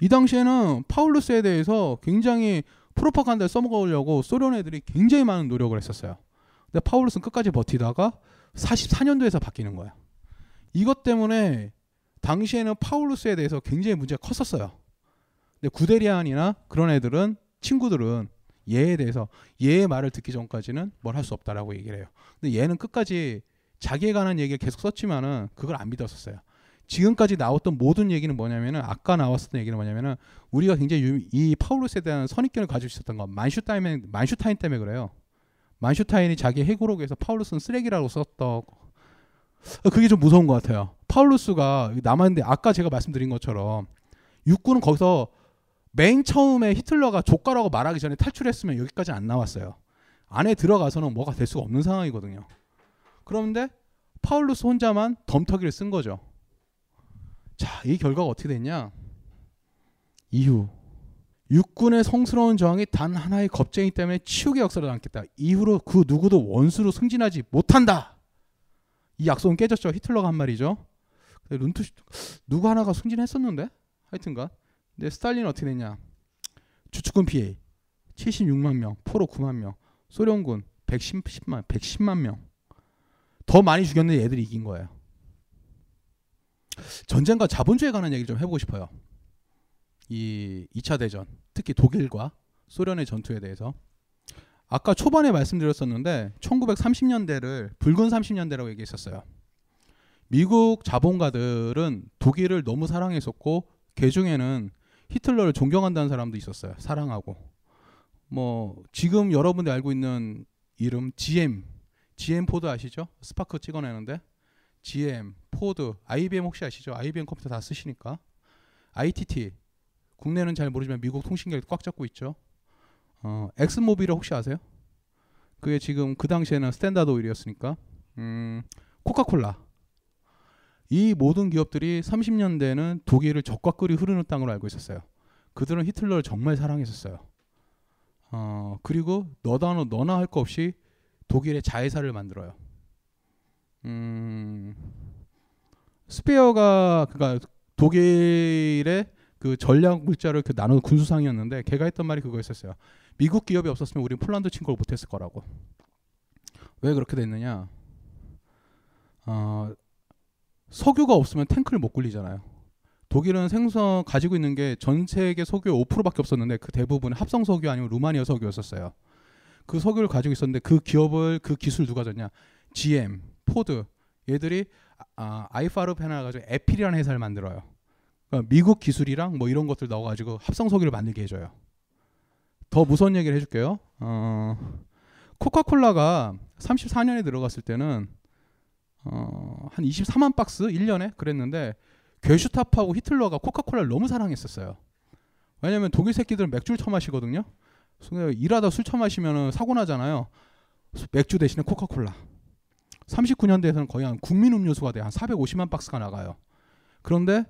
[SPEAKER 5] 이 당시에는 파울루스에 대해서 굉장히 프로파간다를 써먹으려고 소련 애들이 굉장히 많은 노력을 했었어요. 근데 파울루스는 끝까지 버티다가 44년도에서 바뀌는 거예요. 이것 때문에 당시에는 파울루스에 대해서 굉장히 문제가 컸었어요. 근데 구데리안이나 그런 애들은 친구들은 얘에 대해서 얘의 말을 듣기 전까지는 뭘 할 수 없다라고 얘기를 해요. 근데 얘는 끝까지 자기에 관한 얘기를 계속 썼지만은 그걸 안 믿었었어요. 지금까지 나왔던 모든 얘기는 뭐냐면은 아까 나왔었던 얘기는 뭐냐면은 우리가 굉장히 유, 이 파울루스에 대한 선입견을 가지고 있었던 건 만슈타인 만슈타인 때문에 그래요. 만슈타인이 자기 회고록에서 파울루스는 쓰레기라고 썼던 그게 좀 무서운 것 같아요. 파울루스가 남았는데 아까 제가 말씀드린 것처럼 육군은 거기서 맨 처음에 히틀러가 좆까라고 말하기 전에 탈출했으면 여기까지 안 나왔어요. 안에 들어가서는 뭐가 될 수가 없는 상황이거든요. 그런데 파울루스 혼자만 덤터기를 쓴 거죠. 자, 이 결과가 어떻게 됐냐? 이후 육군의 성스러운 저항이 단 하나의 겁쟁이 때문에 치욕의 역사를 남겠다. 이후로 그 누구도 원수로 승진하지 못한다. 이 약속은 깨졌죠. 히틀러가 한 말이죠. 룬트 누구 하나가 승진했었는데 하여튼간 근데 스탈린은 어떻게 됐냐? 주축군 피해 76만 명, 포로 9만 명, 소련군 110만 110만 명. 더 많이 죽였는데 얘들이 이긴 거예요. 전쟁과 자본주의에 관한 얘기를 좀 해보고 싶어요. 이 2차 대전, 특히 독일과 소련의 전투에 대해서. 아까 초반에 말씀드렸었는데 1930년대를 붉은 30년대라고 얘기했었어요. 미국 자본가들은 독일을 너무 사랑했었고 그 중에는 히틀러를 존경한다는 사람도 있었어요. 사랑하고. 뭐 지금 여러분들이 알고 있는 이름 GM, GM 포드 아시죠? 스파크 찍어내는데 GM, 포드, IBM 혹시 아시죠? IBM 컴퓨터 다 쓰시니까. ITT 국내는 잘 모르지만 미국 통신계를 꽉 잡고 있죠. 어, 엑슨모빌을 혹시 아세요? 그게 지금 그 당시에는 스탠다드 오일이었으니까. 음, 코카콜라. 이 모든 기업들이 30년대에는 독일을 젖과 꿀이 흐르는 땅으로 알고 있었어요. 그들은 히틀러를 정말 사랑했었어요. 어, 그리고 너다 너나 할 거 없이 독일의 자회사를 만들어요. 음, 스페어가 그니까 독일의 그 전략 물자를 그 나누는 군수상이었는데 걔가 했던 말이 그거였었어요. 미국 기업이 없었으면 우리는 폴란드 침공을 못했을 거라고. 왜 그렇게 됐느냐? 어, 석유가 없으면 탱크를 못 굴리잖아요. 독일은 생선 가지고 있는 게 전 세계 석유의 5%밖에 없었는데 그 대부분 합성 석유 아니면 루마니아 석유였었어요. 그 석유를 가지고 있었는데 그 기업을 그 기술 누가 줬냐? GM, 포드 얘들이 아, 이게파르벤하 가지고 에필이라는 회사를 만들어요. 그러니까 미국 기술이랑 뭐 이런 것들 넣어가지고 합성 석유를 만들게 해줘요. 더 무서운 얘기를 해줄게요. 어, 코카콜라가 34년에 들어갔을 때는 어, 한 24만 박스 1년에 그랬는데 게슈타포하고 히틀러가 코카콜라를 너무 사랑했었어요. 왜냐면 독일 새끼들은 맥주를 처마시거든요. 일하다 술 처마시면 사고 나잖아요. 맥주 대신에 코카콜라. 39년대에서는 거의 한 국민 음료수가 돼. 한 450만 박스가 나가요. 그런데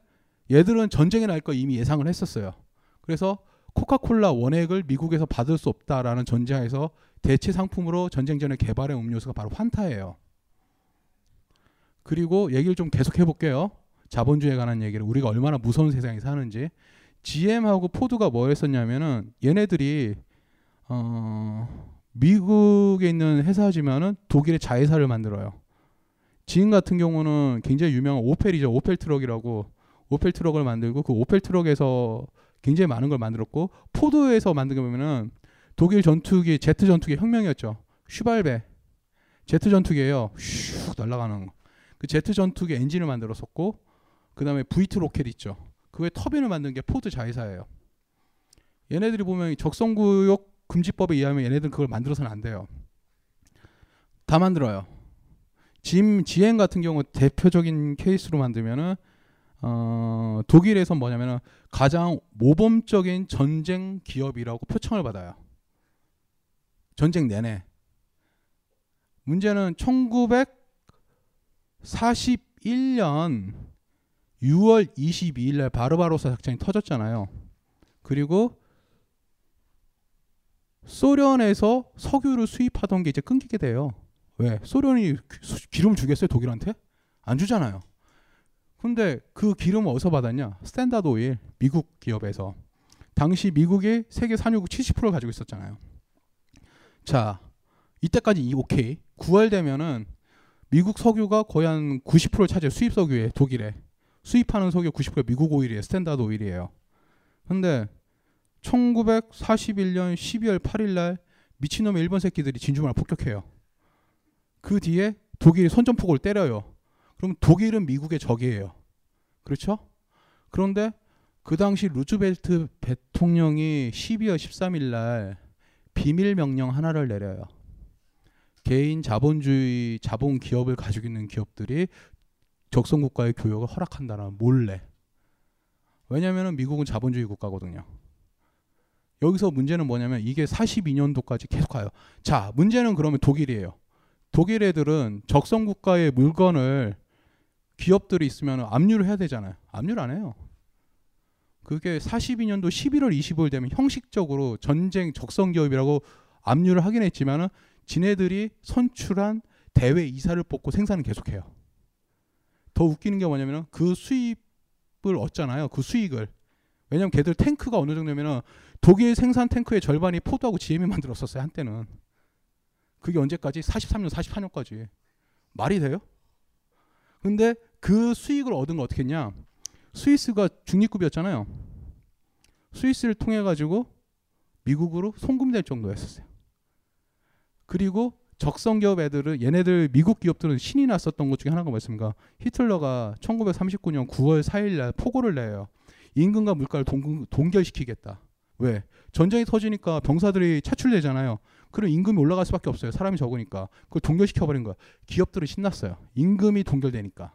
[SPEAKER 5] 얘들은 전쟁이 날 거 이미 예상을 했었어요. 그래서 코카콜라 원액을 미국에서 받을 수 없다라는 전제하에서 대체 상품으로 전쟁 전에 개발한 음료수가 바로 환타예요. 그리고 얘기를 좀 계속 해볼게요. 자본주의에 관한 얘기를 우리가 얼마나 무서운 세상에 사는지. GM하고 포드가 뭐 했었냐면은 얘네들이 어 미국에 있는 회사지만은 독일의 자회사를 만들어요. GM 같은 경우는 굉장히 유명한 오펠이죠. 오펠 트럭이라고 오펠 트럭을 만들고 그 오펠 트럭에서 굉장히 많은 걸 만들었고 포드에서 만든 게 보면은 독일 전투기 제트 전투기 혁명이었죠. 슈발베 제트 전투기예요. 슉 날아가는 거. 그 제트 전투기 엔진을 만들었었고 그다음에 V2 로켓 있죠. 그의 터빈을 만든 게 포드 자회사예요. 얘네들이 보면 적성교역 금지법에 의하면 얘네들 그걸 만들어서는 안 돼요. 다 만들어요. 짐 GM 같은 경우 대표적인 케이스로 만들면은 어, 독일에서 뭐냐면은 가장 모범적인 전쟁 기업이라고 표창을 받아요. 전쟁 내내. 문제는 1941년 6월 22일 날 바르바로사 작전이 터졌잖아요. 그리고 소련에서 석유를 수입하던 게 이제 끊기게 돼요. 왜? 소련이 기름을 주겠어요, 독일한테? 안 주잖아요. 근데 그 기름을 어디서 받았냐? 스탠다드 오일, 미국 기업에서. 당시 미국이 세계 산유국 70%를 가지고 있었잖아요. 자, 이때까지 이 오케이. 9월 되면은 미국 석유가 거의 한 90%를 차지해요. 수입 석유에 독일에. 수입하는 석유 90% 미국 오일이에요. 스탠다드 오일이에요. 근데 1941년 12월 8일 날 미친놈의 일본 새끼들이 진주만을 폭격해요. 그 뒤에 독일이 선전포고를 때려요. 그럼 독일은 미국의 적이에요. 그렇죠? 그런데 그 당시 루즈벨트 대통령이 12월 13일 날 비밀 명령 하나를 내려요. 개인 자본주의 자본 기업을 가지고 있는 기업들이 적성 국가의 교역을 허락한다는 몰래. 왜냐하면 미국은 자본주의 국가거든요. 여기서 문제는 뭐냐면 이게 42년도까지 계속 가요. 자, 문제는 그러면 독일이에요. 독일 애들은 적성 국가의 물건을 기업들이 있으면 압류를 해야 되잖아요. 압류를 안 해요. 그게 42년도 11월 25일 되면 형식적으로 전쟁 적성 기업이라고 압류를 하긴 했지만은 지네들이 선출한 대외 이사를 뽑고 생산을 계속해요. 더 웃기는 게 뭐냐면은 그 수입을 얻잖아요. 그 수익을. 왜냐면 걔들 탱크가 어느 정도면은 독일 생산 탱크의 절반이 포드하고 GM이 만들었었어요. 한때는. 그게 언제까지? 43년, 44년까지. 말이 돼요? 근데 그 수익을 얻은 거 어떻게 했냐? 스위스가 중립국이었잖아요. 스위스를 통해 가지고 미국으로 송금될 정도였었어요. 그리고 적성 기업 애들은 얘네들 미국 기업들은 신이 났었던 것 중에 하나가 뭐였습니까? 히틀러가 1939년 9월 4일 날 포고를 내요. 임금과 물가를 동, 동결시키겠다. 왜? 전쟁이 터지니까 병사들이 차출되잖아요. 그럼 임금이 올라갈 수밖에 없어요. 사람이 적으니까. 그걸 동결시켜 버린 거야. 기업들은 신났어요. 임금이 동결되니까.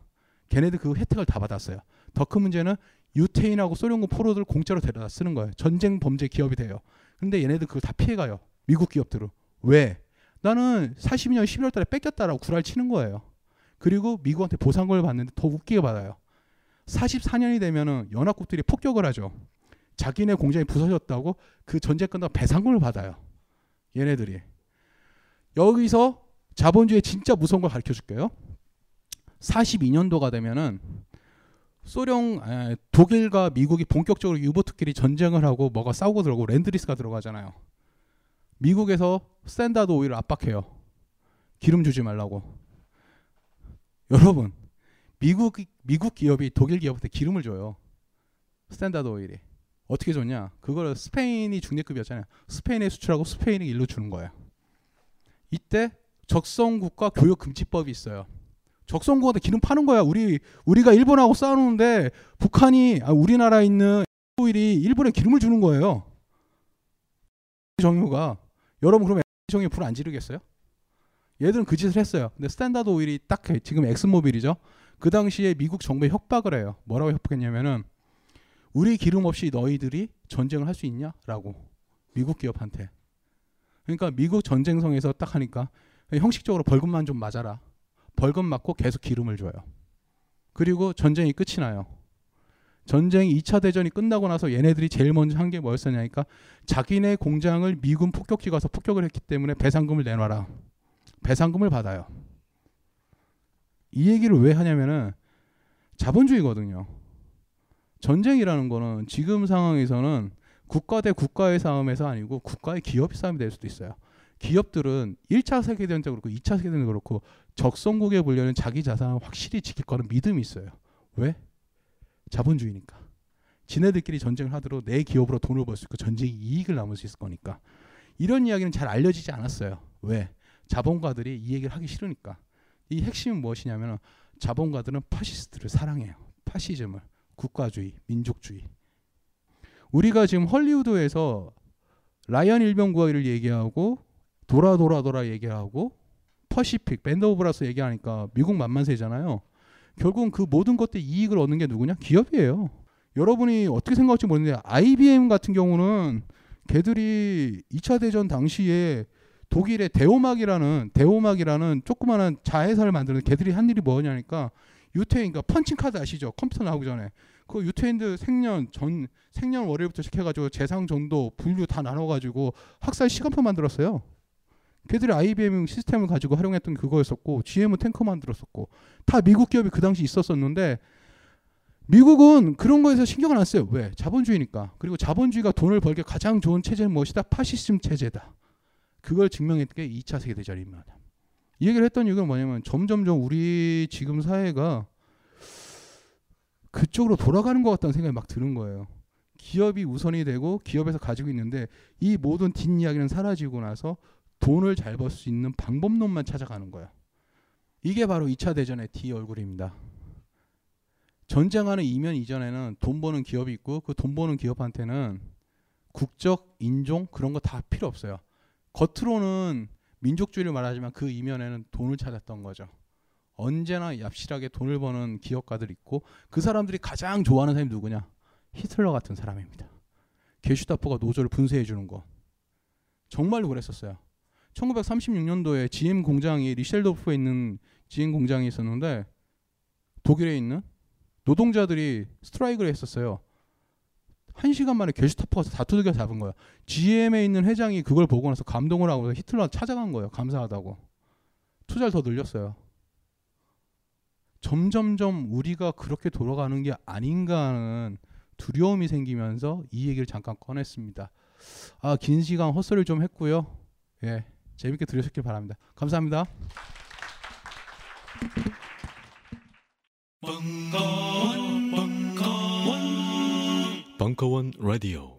[SPEAKER 5] 걔네들 그 혜택을 다 받았어요. 더 큰 문제는 유태인하고 소련군 포로들 공짜로 데려다 쓰는 거예요. 전쟁 범죄 기업이 돼요. 근데 얘네들 그걸 다 피해가요. 미국 기업들은. 왜? 나는 42년 11월 달에 뺏겼다라고 구랄 치는 거예요. 그리고 미국한테 보상금을 받는데 더 웃기게 받아요. 44년이 되면은 연합국들이 폭격을 하죠. 자기네 공장이 부서졌다고 그 전쟁 끝나고 배상금을 받아요. 얘네들이. 여기서 자본주의 진짜 무서운 걸 가르쳐 줄게요. 42년도가 되면은 에, 독일과 미국이 본격적으로 유보트끼리 전쟁을 하고 뭐가 싸우고 들어가고 Lend-Lease가 들어가잖아요. 미국에서 스탠다드 오일을 압박해요. 기름 주지 말라고. 여러분, 미국 미국 기업이 독일 기업한테 기름을 줘요. 스탠다드 오일이. 어떻게 줬냐? 그걸 스페인이 중립국이었잖아요. 스페인에 수출하고 스페인이 일로 주는 거예요. 이때 적성국가 교역 금지법이 있어요. 적성국한테 기름 파는 거야. 우리 우리가 일본하고 싸우는데 북한이 아, 우리나라에 있는 오일이 일본에 기름을 주는 거예요. 정유가 여러분 그러면 정유 불 안 지르겠어요? 얘들은 그 짓을 했어요. 근데 스탠다드 오일이 딱 지금 엑슨모빌이죠. 그 당시에 미국 정부에 협박을 해요. 뭐라고 협박했냐면은 우리 기름 없이 너희들이 전쟁을 할 수 있냐라고 미국 기업한테. 그러니까 미국 전쟁성에서 딱 하니까 형식적으로 벌금만 좀 맞아라. 벌금 맞고 계속 기름을 줘요. 그리고 전쟁이 끝이 나요. 전쟁 2차 대전이 끝나고 나서 얘네들이 제일 먼저 한 게 뭐였었냐니까 자기네 공장을 미군 폭격기 가서 폭격을 했기 때문에 배상금을 내놔라. 배상금을 받아요. 이 얘기를 왜 하냐면은 자본주의거든요. 전쟁이라는 거는 지금 상황에서는 국가 대 국가의 싸움에서 아니고 국가의 기업의 싸움이 될 수도 있어요. 기업들은 1차 세계대전도 그렇고 2차 세계대전도 그렇고 적성국에 보려는 자기 자산을 확실히 지킬 거는 믿음이 있어요. 왜? 자본주의니까. 지네들끼리 전쟁을 하더라도 내 기업으로 돈을 벌 수 있고 전쟁 이익을 남을 수 있을 거니까. 이런 이야기는 잘 알려지지 않았어요. 왜? 자본가들이 이 얘기를 하기 싫으니까. 이 핵심은 무엇이냐면 자본가들은 파시스트를 사랑해요. 파시즘을. 국가주의, 민족주의. 우리가 지금 헐리우드에서 라이언 일병 구하기를 얘기하고 도라 도라 도라 얘기하고 Pacific, Band of Brothers 얘기하니까 미국 만만세잖아요. 결국은 그 모든 것들 이익을 얻는 게 누구냐? 기업이에요. 여러분이 어떻게 생각할지 모르는데 IBM 같은 경우는 걔들이 2차 대전 당시에 독일의 대오막이라는 대오막이라는 조그마한 자회사를 만드는 걔들이 한 일이 뭐냐니까 유태인 그러니까 펀칭 카드 아시죠? 컴퓨터 나오기 전에 그 유태인들 생년 전 생년 월일부터 시켜가지고 재상 전도 분류 다 나눠가지고 학살 시간표 만들었어요. 걔들이 IBM 시스템을 가지고 활용했던 그거였었고 GM은 탱커 만들었었고 다 미국 기업이 그 당시 있었었는데 미국은 그런 거에서 신경을 안 써요. 왜? 자본주의니까. 그리고 자본주의가 돈을 벌게 가장 좋은 체제는 무엇이다? 파시즘 체제다. 그걸 증명했던 게 2차 세계대전입니다. 이 얘기를 했던 이유가 뭐냐면 점점점 우리 지금 사회가 그쪽으로 돌아가는 것 같다는 생각이 막 드는 거예요. 기업이 우선이 되고 기업에서 가지고 있는데 이 모든 뒷이야기는 사라지고 나서 돈을 잘 벌 수 있는 방법론만 찾아가는 거예요. 이게 바로 2차 대전의 D 얼굴입니다. 전쟁하는 이면 이전에는 돈 버는 기업이 있고 그 돈 버는 기업한테는 국적, 인종 그런 거 다 필요 없어요. 겉으로는 민족주의를 말하지만 그 이면에는 돈을 찾았던 거죠. 언제나 얍실하게 돈을 버는 기업가들 있고 그 사람들이 가장 좋아하는 사람이 누구냐? 히틀러 같은 사람입니다. 게슈타포가 노조를 분쇄해 주는 거. 정말로 그랬었어요. 1936년도에 GM 공장이 리셀도프에 있는 GM 공장이 있었는데 독일에 있는 노동자들이 스트라이크를 했었어요. 한 시간 만에 게슈타포가 다투게 잡은 거예요. GM에 있는 회장이 그걸 보고 나서 감동을 하고 히틀러 찾아간 거예요. 감사하다고. 투자를 더 늘렸어요. 점점점 우리가 그렇게 돌아가는 게 아닌가 하는 두려움이 생기면서 이 얘기를 잠깐 꺼냈습니다. 아, 긴 시간 헛소리를 좀 했고요. 예. 재밌게 들으셨길 바랍니다. 감사합니다.
[SPEAKER 9] 벙커원, 벙커원, 벙커원 라디오.